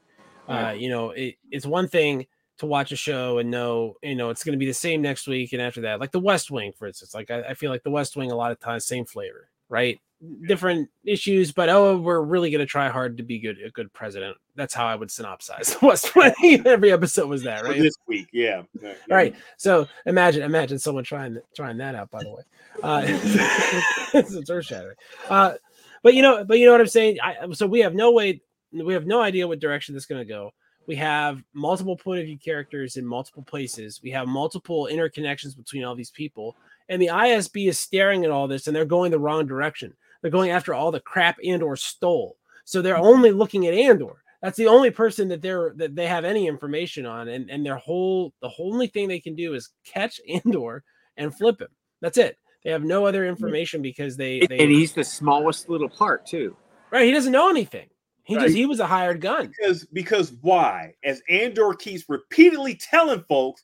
Uh, you know, it, it's one thing to watch a show and know, you know, it's going to be the same next week and after that. Like the West Wing, for instance. Like I, I feel like the West Wing a lot of times same flavor, right? Different issues, but oh, we're really going to try hard to be good, a good president. That's how I would synopsize West Wing. Every episode was that, right? For this week, yeah. yeah. All right. So imagine, imagine someone trying trying that out. By the way, uh, it's earth shattering. Uh, but you know, but you know what I'm saying. I, so we have no way, we have no idea what direction this is going to go. We have multiple point of view characters in multiple places. We have multiple interconnections between all these people, and the ISB is staring at all this, and they're going the wrong direction they're going after all the crap Andor stole. So they're only looking at Andor. That's the only person that they're that they have any information on, and and their whole the only thing they can do is catch Andor and flip him. That's it. They have no other mm-hmm. information because they, they and he's the smallest little part too. Right, he doesn't know anything. He right. just he was a hired gun. Because because why? As Andor keeps repeatedly telling folks,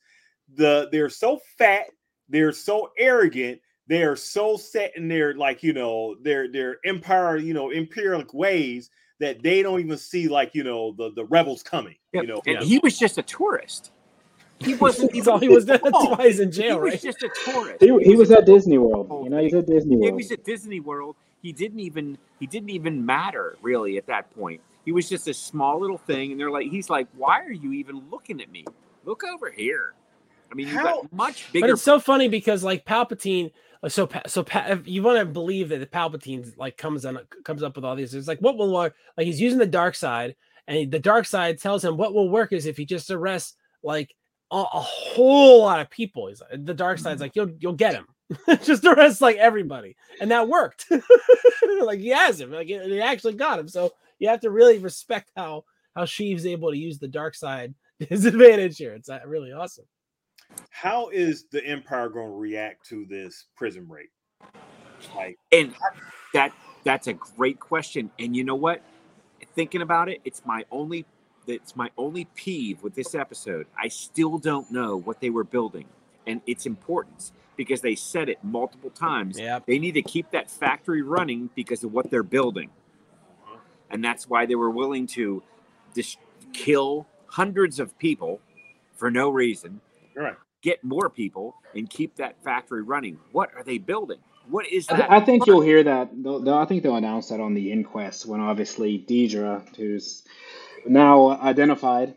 the they're so fat, they're so arrogant they are so set in their like you know their their empire you know imperial ways that they don't even see like you know the the rebels coming you know and he was just a tourist. He wasn't even all he was that's why he's in jail he right? was just a tourist. He, he, was, was at disney world you know he's at disney world. he was at disney world. He didn't even he didn't even matter really at that point. He was just a small little thing and they're like he's like why are you even looking at me? Look over here. I mean you got much bigger but it's so funny because like palpatine so so you want to believe that the Palpatine like comes on comes up with all these. It's like what will work? Like he's using the dark side, and the dark side tells him what will work is if he just arrests like a, a whole lot of people. He's like, the dark side's mm-hmm. like you'll you'll get him. just arrest like everybody, and that worked. like he has him. Like he actually got him. So you have to really respect how how Sheev's able to use the dark side his advantage here. It's uh, really awesome. How is the Empire going to react to this prison break? Like, and that that's a great question. And you know what? Thinking about it, it's my only it's my only peeve with this episode. I still don't know what they were building and its importance because they said it multiple times. Yep. They need to keep that factory running because of what they're building. Uh-huh. And that's why they were willing to dis- kill hundreds of people for no reason Right. Get more people and keep that factory running. What are they building? What is that? I, think you'll hear that. They'll, they'll, I think they'll announce that on the inquest when obviously Dedra, who's now identified,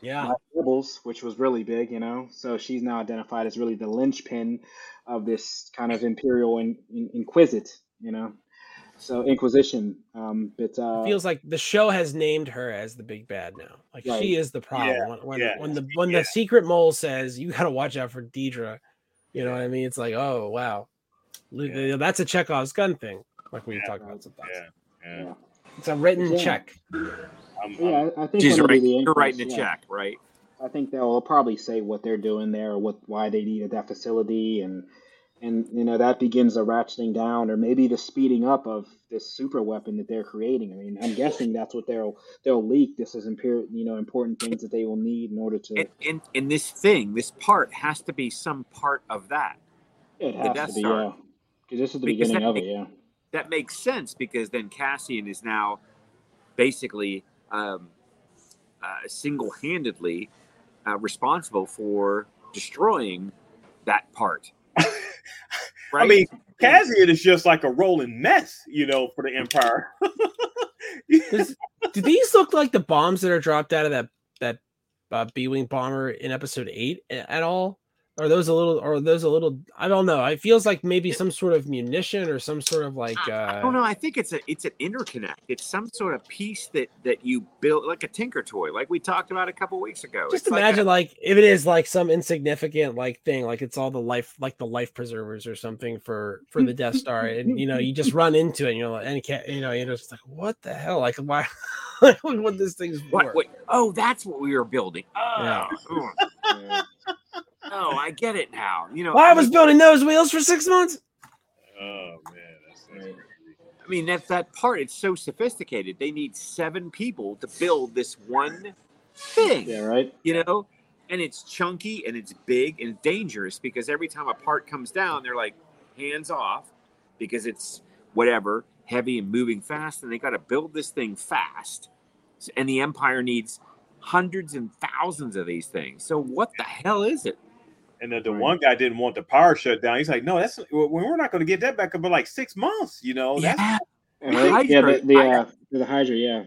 yeah, rebels, which was really big, you know. So she's now identified as really the linchpin of this kind of imperial in, in, inquisit, you know. So Inquisition, um, but uh, it feels like the show has named her as the big bad now. Like right. she is the problem. Yeah, when when, yeah. when the when yeah. the secret mole says you got to watch out for Dedra, you know what I mean? It's like oh wow, that's a Chekhov's gun thing, like we talk about sometimes. Yeah, It's a written check. yeah, I think she's right. You're writing a check, right? I think they'll probably say what they're doing there, what why they needed that facility, and and you know that begins a ratcheting down or maybe the speeding up of this super weapon that they're creating. I mean, I'm guessing that's what they'll they'll leak. This is imperial, you know, important things that they will need in order to. And, and, and this thing, this part has to be some part of that. It has to be, Star. yeah, because this is the because beginning of it, yeah. that makes sense because then Cassian is now basically um, uh, single-handedly uh, responsible for destroying that part. I mean, Cassian is just like a rolling mess, you know, for the Empire. Does, do these look like the bombs that are dropped out of that that uh, B-wing bomber in Episode Eight at all? Are those a little? Or are those a little? I don't know. It feels like maybe some sort of munition or some sort of like. Uh, I don't know. I think it's a it's an interconnect. It's some sort of piece that that you build like a Tinker toy, like we talked about a couple weeks ago. Just It's like imagine a- like, if it is like some insignificant like thing, like it's all the life like the life preservers or something for for the Death Star, and you know you just run into it, and you're like, and you can't, you know, you're just like, what the hell? Like why? what this thing's for? what, what? Oh, that's what we were building. Oh, Yeah. Oh, I get it now. You know, Well, I I was building those wheels for six months. oh man, that's, that's I mean, that's that part. It's so sophisticated. They need seven people to build this one thing. Yeah, right. you know and it's chunky and it's big and dangerous because every time a part comes down they're like hands off because it's whatever heavy and moving fast and they got to build this thing fast S- and the empire needs hundreds and thousands of these things so what the hell is it And the, the Right. one guy didn't want the power shut down. He's like, no, that's well, we're not going to get that back up in like six months. You know, that's yeah Yeah, right? yeah the, the, uh, the Hydra, yeah.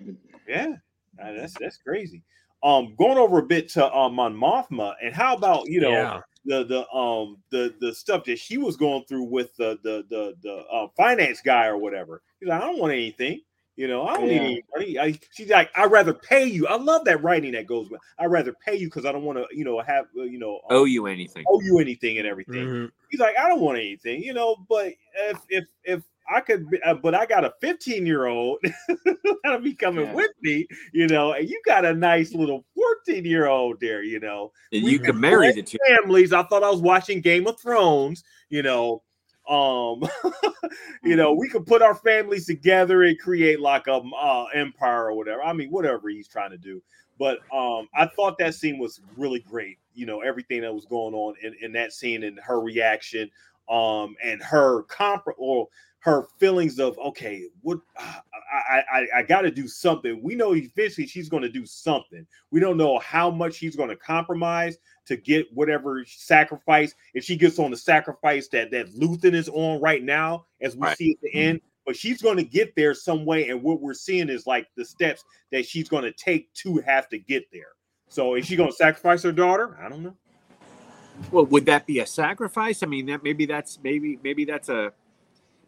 Yeah, that's that's crazy. Um, going over a bit to um Mon Mothma, and how about you know yeah. the the um the the stuff that she was going through with the the the the uh, finance guy or whatever. He's like, I don't want anything. You know, I don't need Yeah. any money. I, she's like, I'd rather pay you. I love that writing that goes with. I'd rather pay you because I don't want to, you know, have uh, you know, owe you anything owe you anything and everything. Mhm. He's like, I don't want anything, you know. But if if if I could, be, uh, but I got a 15 year old that'll be coming Yeah. with me, you know, and you got a nice little 14 year old there, you know. and we you can marry the two Families. I thought I was watching Game of Thrones, you know. Um, you know, we could put our families together and create like a uh, empire or whatever. I mean, whatever he's trying to do. But um, I thought that scene was really great. You know, everything that was going on in, in that scene and her reaction, um, and her comp or her feelings of okay, what I I, I, I got to do something. We know eventually she's going to do something. We don't know how much she's going to compromise to get whatever sacrifice. If she gets on the sacrifice that that Luthen is on right now, as we Right. see at the end, but she's going to get there some way. And what we're seeing is like the steps that she's going to take to have to get there. So is she going to sacrifice her daughter? I don't know. well would that be a sacrifice i mean that maybe that's maybe maybe that's a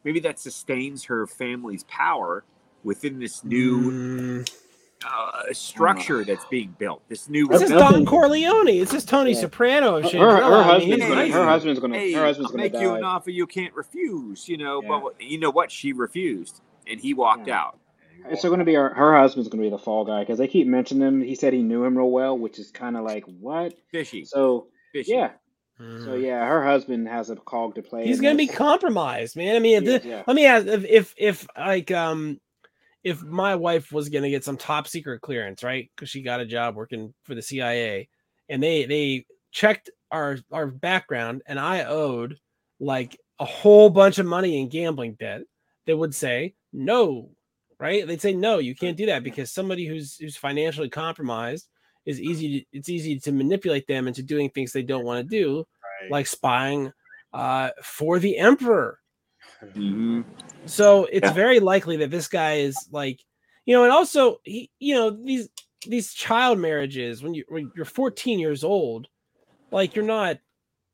maybe that sustains her family's power within this new Mm. Uh, structure that's being built. This new This is Don Corleone. It's just Tony Yeah. Soprano of Her, Shangri-La. her husband's gonna, her husband's gonna, hey, her husband's I'll gonna make you an offer you can't refuse. You know, Yeah. but you know what? She refused, and he walked Yeah. out. It's going to be her, her husband's going to be the fall guy because they keep mentioning him. He said he knew him real well, which is kind of like what? Fishy, So fishy. yeah, Mhm. so yeah, her husband has a cog to play. He's gonna be compromised, man. I mean, if He is, yeah. let me ask if, if if like um if my wife was gonna get some top secret clearance, right? Because she got a job working for the CIA, and they they checked our our background, and I owed like a whole bunch of money in gambling debt. They would say no, right? They'd say no, you can't do that because somebody who's who's financially compromised is easy. To, it's easy to manipulate them into doing things they don't want to do Right. like spying uh, for the emperor. Mhm. So it's Yeah. very likely that this guy is like, you know, and also he, you know, these these child marriages when you when you're 14 years old, like you're not,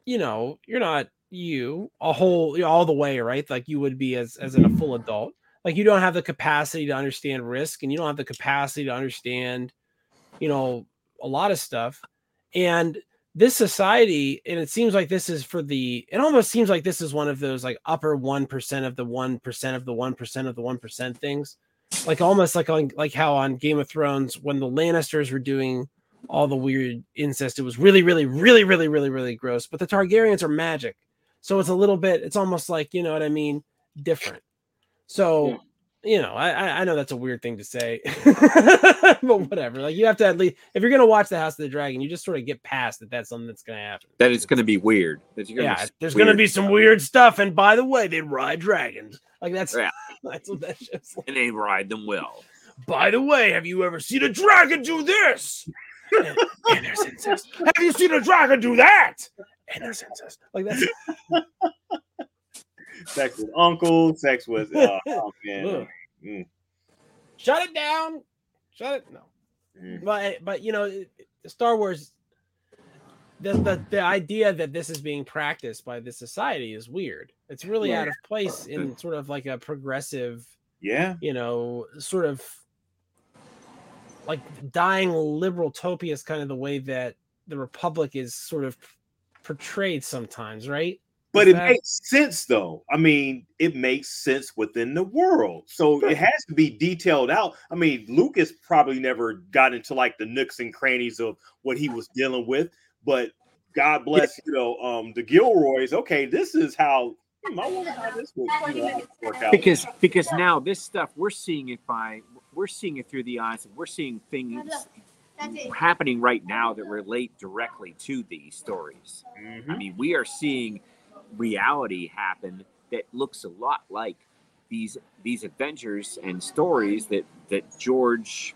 you know, you're not you a whole all the way, right? Like you would be as as in a full adult. Like you don't have the capacity to understand risk and you don't have the capacity to understand, you know, a lot of stuff. And this society, and it seems like this is for the, it almost seems like this is one of those like upper 1% of the 1% of the 1% of the 1% things. Like almost like on, like how on Game of Thrones, when the Lannisters were doing all the weird incest, it was really, really, really, really, really, really gross. But the Targaryens are magic. So it's a little bit, it's almost like, you know what I mean? Different. So, Yeah. You know, I I- know that's a weird thing to say, but whatever. Like you have to at least if you're gonna watch the House of the Dragon, you just sort of get past that. That's something that's gonna happen. That it's to be weird. That you're gonna yeah, there's gonna be some stuff. weird stuff. And by the way, they ride dragons. Like that's Yeah. that's what that show's like. and they ride them well. By the way, have you ever seen a dragon do this? and, and there's incest. Have you seen a dragon do that? And there's incest. Like that's sex with uncle, sex with uh, oh, man. Mm. shut it down. Shut it. No. Mm. But but you know, Star Wars. The, the the idea that this is being practiced by this society is weird. It's really out of place in sort of like a progressive, Yeah, you know, sort of like dying liberal topia is kind of the way that the Republic is sort of portrayed sometimes, right? But Is it makes sense though. I mean, it makes sense within the world, so it has to be detailed out. I mean, Lucas probably never got into like the nooks and crannies of what he was dealing with, but God bless you know um the Gilroys. Okay, this is how. hmm, I wonder how this would you know, work out. because because now this stuff we're seeing it by we're seeing it through the eyes of we're seeing things happening right now that relate directly to these stories. Mhm. I mean, we are seeing reality happen that looks a lot like these these adventures and stories that that George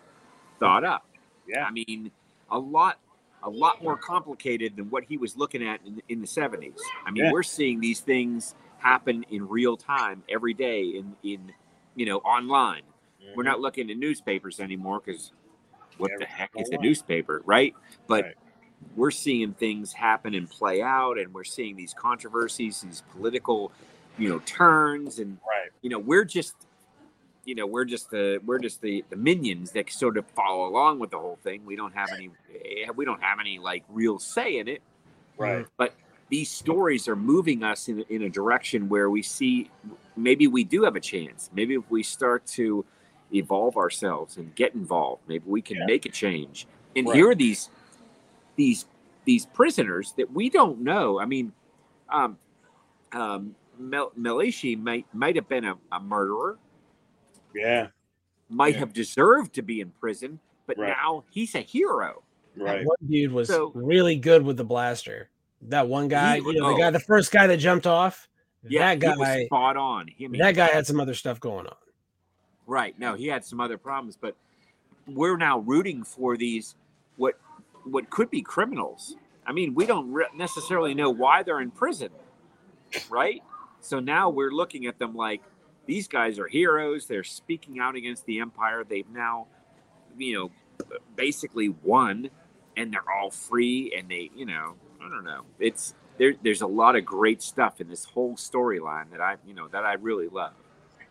thought up. Yeah. I mean, a lot a lot more complicated than what he was looking at in, in the 70s. I mean, Yeah. we're seeing these things happen in real time every day in in you know online. We're mm-hmm. not looking at newspapers anymore because what the heck is a newspaper, right? But Right. We're seeing things happen and play out, and we're seeing these controversies, these political, you know, turns, and right. you know, we're just, you know, we're just the we're just the the minions that sort of follow along with the whole thing. We don't have any, eh, we don't have any like real say in it Right. but these stories are moving us in, in a direction where we see maybe we do have a chance maybe if we start to evolve ourselves and get involved maybe we can Yeah. make a change and Right. here are these these these prisoners that we don't know i mean um um Mel- Melshi might might have been a, a murderer Yeah. might Yeah. have deserved to be in prison but Right. now he's a hero Right. One dude was So- really good with the blaster. That one guy, He- you know, oh. the guy, the first guy that jumped off. yeah that he was guy, spot on him that guy had some other stuff going on. Right. No, he had some other problems, but we're now rooting for these what what could be criminals. I mean, we don't re- necessarily know why they're in prison, right? So now we're looking at them like these guys are heroes. They're speaking out against the empire. They've now, you know, basically won, and they're all free. And they, you know, I don't know. It's there. There's a lot of great stuff in this whole storyline that I, you know, that I really love.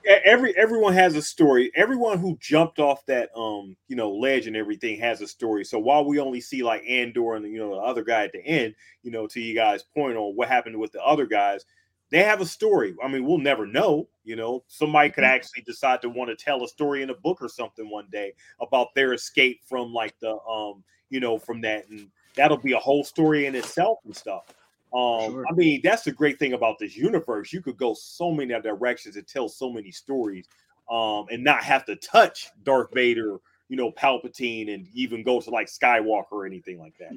Every everyone has a story. Everyone who jumped off that um you know ledge and everything has a story. So while we only see like Andor and you know the other guy at the end, you know, to you guys' point on what happened with the other guys, they have a story. I mean, we'll never know. You know, somebody could actually decide to want to tell a story in a book or something one day about their escape from like the um you know from that, and that'll be a whole story in itself and stuff. Um, Sure. I mean, that's the great thing about this universe. You could go so many directions and tell so many stories, um, and not have to touch Darth Vader, you know, Palpatine, and even go to like Skywalker or anything like that.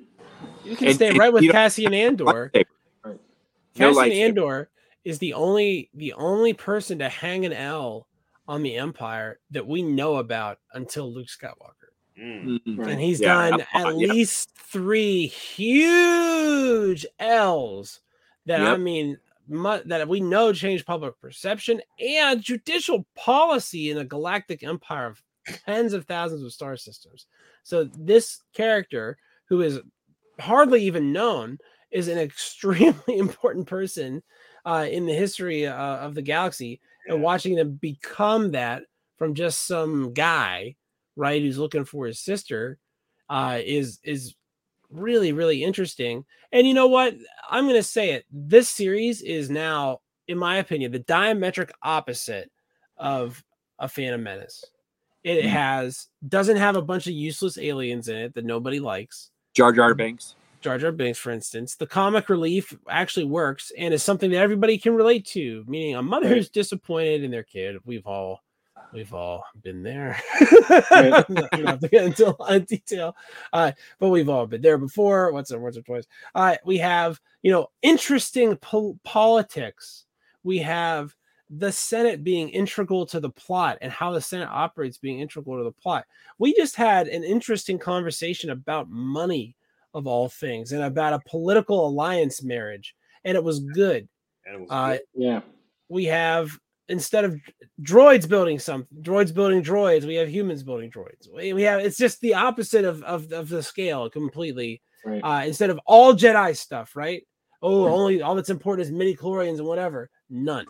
You can And- stay and right with you don't- Cassian Andor. Right. No Cassian lightsaber. Andor is the only the only person to hang an L on the Empire that we know about until Luke Skywalker. Mm. Right. And he's Yeah, done uh, at yeah. least three huge L's that I mean mu- that we know change public perception and judicial policy in a galactic empire of tens of thousands of star systems. So this character, who is hardly even known, is an extremely important person uh, in the history uh, of the galaxy. Yeah. And watching them become that from just some guy, right, who's looking for his sister, uh, is is really really interesting. And you know what? I'm going to say it. This series is now, in my opinion, the diametric opposite of a Phantom Menace. It Mhm. has doesn't have a bunch of useless aliens in it that nobody likes. Jar Jar Banks. Jar Jar Binks, for instance, the comic relief actually works and is something that everybody can relate to. Meaning, a mother who's disappointed in their kid. We've all We've all been there. Right. I'm not gonna have to get into a lot of detail, uh, but we've all been there before. Once or once or twice. Uh, we have, you know, interesting pol- politics. We have the Senate being integral to the plot and how the Senate operates being integral to the plot. We just had an interesting conversation about money, of all things, and about a political alliance marriage, and it was good. And it was Uh, good. Yeah. we have instead of droids building something droids building droids we have humans building droids we we have it's just the opposite of of, of the scale completely Right. uh instead of all jedi stuff right oh only all that's important is midi chlorians and whatever none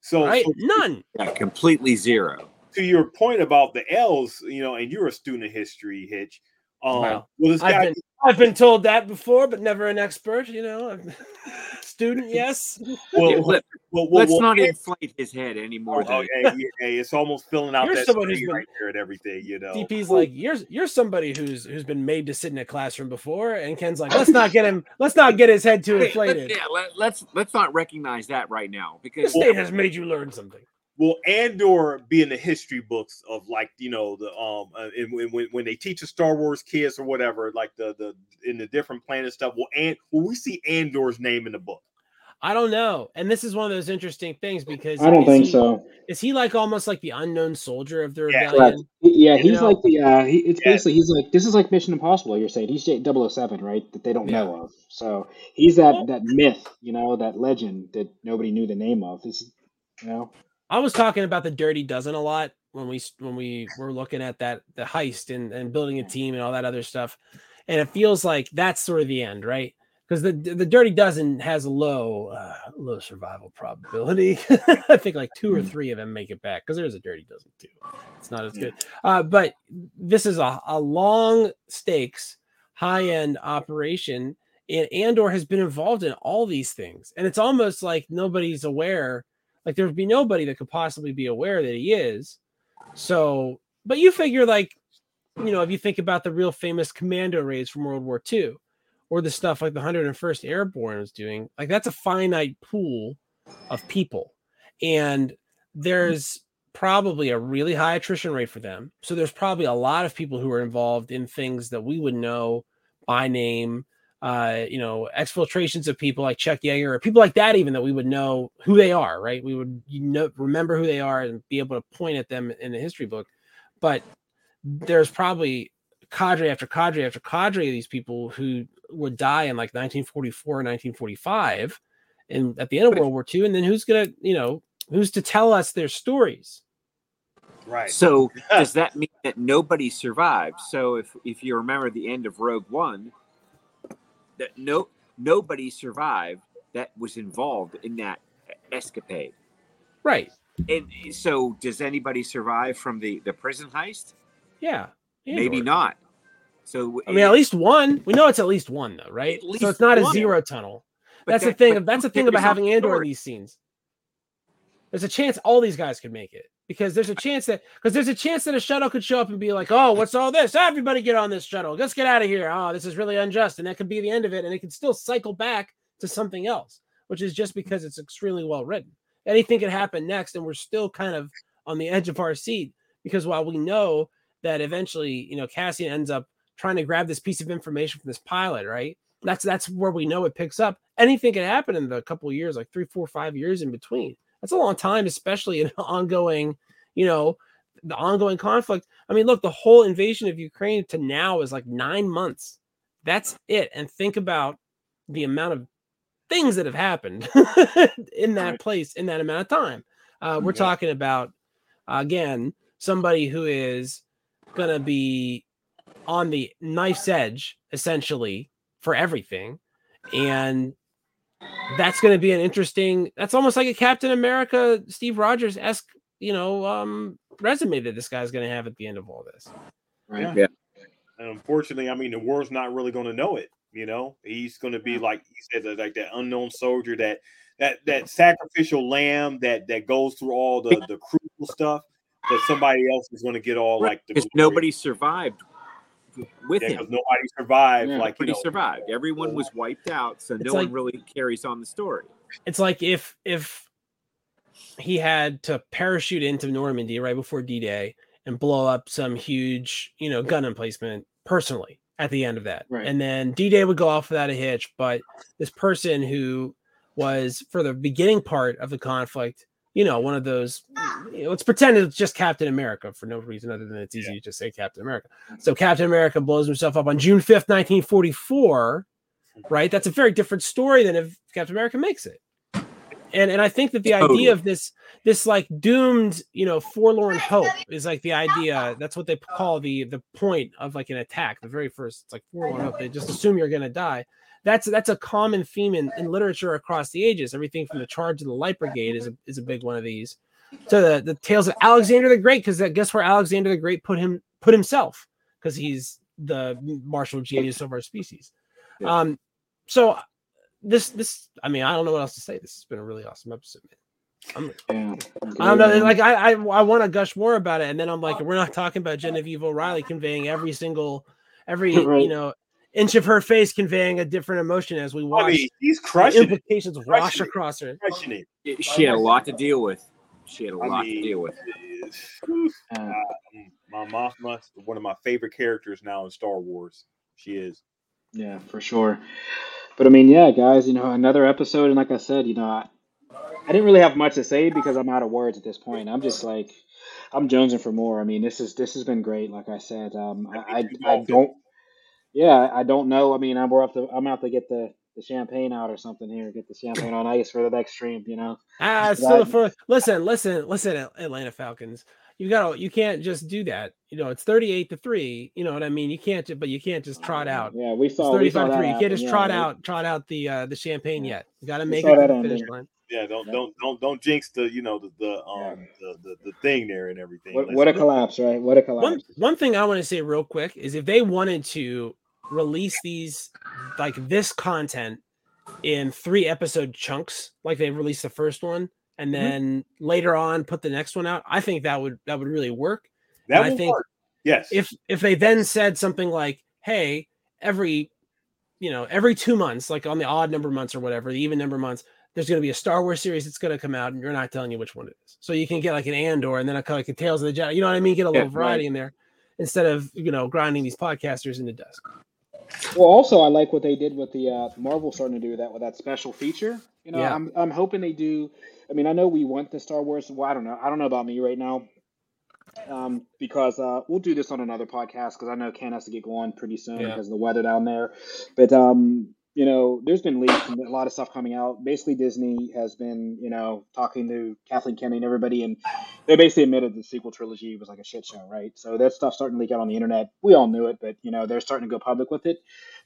so, right so none Yeah, completely zero. to your point about the L's, you know, and you're a student of history, Hitch. Um, Wow. well, this I've guy, been, I've been told that before but never an expert you know I'm- student yes well, Yeah, let, well, well, us well, not inflate his head anymore. Oh, oh than- okay, yeah, yeah, it's almost filling out You're that someone who's screen been- right there and everything, you know. DP's like you're you're somebody who's who's been made to sit in a classroom before, and Ken's like, let's not get him, let's not get his head too Hey, let's, inflated. yeah, let, let's let's not recognize that right now The because state has made you learn something. Will Andor be in the history books of like you know the um uh, and when, when when they teach the Star Wars kids or whatever like the the in the different planet stuff will and will we see Andor's name in the book? I don't know, and this is one of those interesting things because I don't think he- so. Is he like almost like the unknown soldier of the Yeah, rebellion? Correct. Yeah, You he's know? like the uh he, it's Yeah. basically he's like this is like Mission Impossible, you're saying. He's J- 007, right? That they don't Yeah. know of. So he's that that myth, you know, that legend that nobody knew the name of. This you know. I was talking about the Dirty Dozen a lot when we when we were looking at that the heist and, and building a team and all that other stuff, and it feels like that's sort of the end, right? Because the the Dirty Dozen has a low uh, low survival probability. I think like two or Hmm. three of them make it back because there's a Dirty Dozen too. It's not as good, uh, but this is a, a long stakes, high end operation, and Andor has been involved in all these things, and it's almost like nobody's aware like there would be nobody that could possibly be aware that he is. So, but you figure like, you know, if you think about the real famous commando raids from World War II, or the stuff like the 101st Airborne was doing, like that's a finite pool of people, and there's probably a really high attrition rate for them. So there's probably a lot of people who are involved in things that we would know by name uh, you know, exfiltrations of people like Chuck Yeager or people like that, even that we would know who they are, right? We would you know remember who they are and be able to point at them in the history book. But there's probably cadre after cadre after cadre of these people who would die in like 1944 or 1945 and at the end of World War II. And then who's gonna, you know, who's to tell us their stories? Right. So does that mean that nobody survived? So if if you remember the end of Rogue One, that no nobody survived that was involved in that escapade. Right. And so does anybody survive from the the prison heist? Yeah. Maybe Andor. not. So I mean, at least one. We know it's at least one, though, right? So it's not a zero tunnel. but That's the thing. That's the thing about having Andor in these scenes. There's a chance all these guys could make it because there's a chance that because there's a chance that a shuttle could show up and be like, "Oh, what's all this? Everybody get on this shuttle. Let's get out of here. Oh, this is really unjust," and that could be the end of it, and it could still cycle back to something else, which is just because it's extremely well written. Anything could happen next, and we're still kind of on the edge of our seat because while we know that eventually, you know, Cassian ends up trying to grab this piece of information from this pilot, right? That's that's where we know it picks up. Anything can happen in the couple years, like three, four, five years in between. That's a long time, especially in ongoing, you know, the ongoing conflict. I mean, look, the whole invasion of Ukraine to now is like nine months. That's it. And think about the amount of things that have happened in that Right. place in that amount of time. Uh, we're Yeah. talking about again somebody who is going to be on the knife's edge essentially for everything and that's going to be an interesting that's almost like a captain america steve rogers esque you know um resume that this guy's going to have at the end of all this Right. Yeah. And unfortunately, I mean, the world's not really going to know it. You know, he's going to be like he said, like that unknown soldier, that that that sacrificial lamb that that goes through all the the crucial stuff. But somebody else is going to get all like the because nobody survived with Yeah, him. 'cause nobody survived. Yeah. like you Nobody know, survived. Everyone was wiped out, so no like- one really carries on the story. it's like if if he had to parachute into Normandy right before D-Day and blow up some huge, you know, gun emplacement personally at the end of that. Right. And then D-Day would go off without a hitch, but this person who was for the beginning part of the conflict, you know, one of those you know, let's pretend it's just Captain America for no reason other than it's easy to just say Captain America. So Captain America blows himself up on June 5th, 1944, right? That's a very different story than if Captain America makes it. And and I think that the idea of this this like doomed, you know, forlorn hope is like the idea. That's what they call the the point of like an attack. The very first, it's like forlorn hope. They just assume you're gonna die. That's that's a common theme in, in literature across the ages. Everything from the Charge of the Light Brigade is a, is a big one of these. To the, the tales of Alexander the Great, because guess where Alexander the Great put him put himself, because he's the martial genius of our species. Yeah. Um, so this this I mean I don't know what else to say. This has been a really awesome episode. Man. I'm, Yeah. I don't know. Like I, I, I want to gush more about it, and then I'm like, we're not talking about Genevieve O'Reilly conveying every single, every you know, inch of her face conveying a different emotion as we watch I mean, he's the crushing it. implications wash Crushing it. across her. Crushing it. She had a lot to deal with. She had a I lot mean, to deal with. whew, uh, Mon Mothma, one of my favorite characters now in Star Wars. She is. Yeah, for sure. But I mean, yeah, guys, you know, another episode, and like I said, you know, I, I didn't really have much to say because I'm out of words at this point. I'm just like, I'm jonesing for more. I mean, this is this has been great. Like I said, um, I, I, I don't, yeah, I don't know. I mean, I'm we're up to, I'm out to get the the champagne out or something here, get the champagne on ice for the next stream. You know, Ah, it's still Right. for listen, listen, listen, Atlanta Falcons. You got to you can't just do that. You know, it's 38 to 3. You know what I mean? You can't but you can't just trot out. Yeah, we It's saw, we 35 saw to 3. You can't just yeah, trot right? out trot out the uh the champagne Yeah. yet. You got to make it to that the ending. finish line. Yeah, don't don't don't don't jinx the you know the the Yeah. um the, the the thing there and everything. What, what a collapse, right? What a One collapse. one thing I want to say real quick is if they wanted to release these like this content in three episode chunks, like they released the first one, and Mhm. then later on put the next one out, I think that would that would really work. that I think work. Yes. If if they then said something like, "Hey, every you know every two months, like on the odd number months or whatever, the even number months." There's going to be a Star Wars series that's going to come out, and you're not telling you which one it is. So you can get like an Andor, and then a kind of like a Tales of the Jedi. You know what I mean? Get a Yeah, little variety in there instead of you know grinding these podcasters into dust. Well, also I like what they did with the uh, Marvel starting to do that with that special feature. You know, Yeah. I'm I'm hoping they do. I mean, I know we want the Star Wars. Well, I don't know. I don't know about me right now, um, because uh, we'll do this on another podcast because I know Ken has to get going pretty soon Yeah. because of the weather down there. But um, you know, there's been leaks and a lot of stuff coming out. Basically, Disney has been you know talking to Kathleen Kennedy and everybody, and they basically admitted the sequel trilogy was like a shit show, right? So that stuff's starting to leak out on the internet. We all knew it, but you know they're starting to go public with it.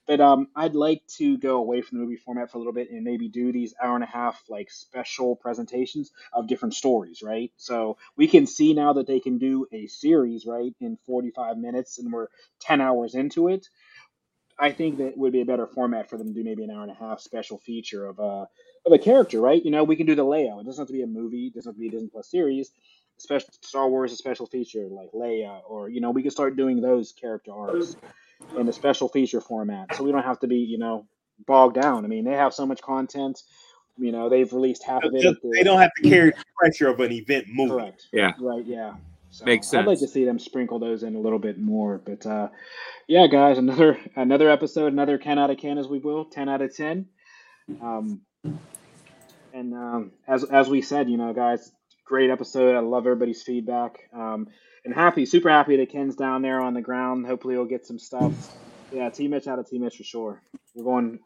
But um, I'd like to go away from the movie format for a little bit and maybe do these hour and a half like special presentations of different stories, right? So we can see now that they can do a series, right, in 45 minutes, and we're 10 hours into it. I think that would be a better format for them to do maybe an hour and a half special feature of a of a character, right? You know, we can do the layout. It doesn't have to be a movie. It doesn't have to be a Disney Plus series. Special Star Wars a special feature like Leia, or you know, we can start doing those character arcs in a special feature format, so we don't have to be you know bogged down. I mean, they have so much content. You know, they've released half of it. Just- the- they don't have to carry the pressure of an event movie. Correct. Yeah. Right. Yeah. So Makes sense. I'd like to see them sprinkle those in a little bit more, but uh, yeah, guys, another another episode, another ten out of ten as we will, ten out of ten. Um, and um, as as we said, you know, guys, great episode. I love everybody's feedback. Um, and happy, super happy that Ken's down there on the ground. Hopefully, he'll get some stuff. Yeah, T Mitch out of T Mitch for sure. We're going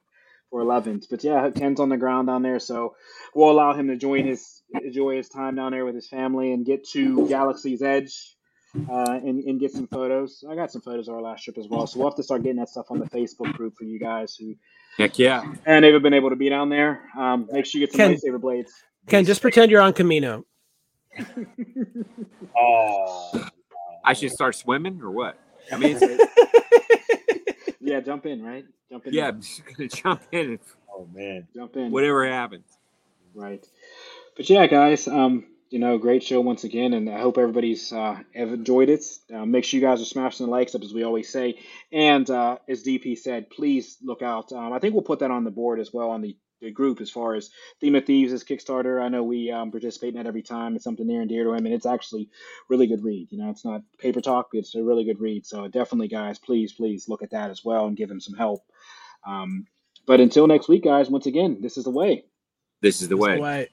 for 11th, but yeah, Ken's on the ground down there, so we'll allow him to join his enjoy his time down there with his family and get to Galaxy's Edge. Uh, and, and get some photos. I got some photos of our last trip as well, so we'll have to start getting that stuff on the Facebook group for you guys who Heck yeah. and they've been able to be down there. Um, make sure you get some Ken- lightsaber blades. Ken, just pretend you're on Kamino. Oh, I should start swimming or what? I mean, yeah, jump in, right? Jump in. yeah, I'm just gonna jump in and oh man. jump in. whatever happens. Right. But yeah, guys, um, you know, great show once again, and I hope everybody's uh, have enjoyed it. Uh, make sure you guys are smashing the likes up, as we always say. And uh, as DP said, please look out. Um, I think we'll put that on the board as well on the good group as far as Theme of Thieves is Kickstarter. I know we um, participate in that every time. It's something near and dear to him, and it's actually really good read. You know, it's not paper talk; it's a really good read. So definitely, guys, please, please look at that as well and give him some help. Um, but until next week, guys, once again, this is the way. This is the This is way. the way.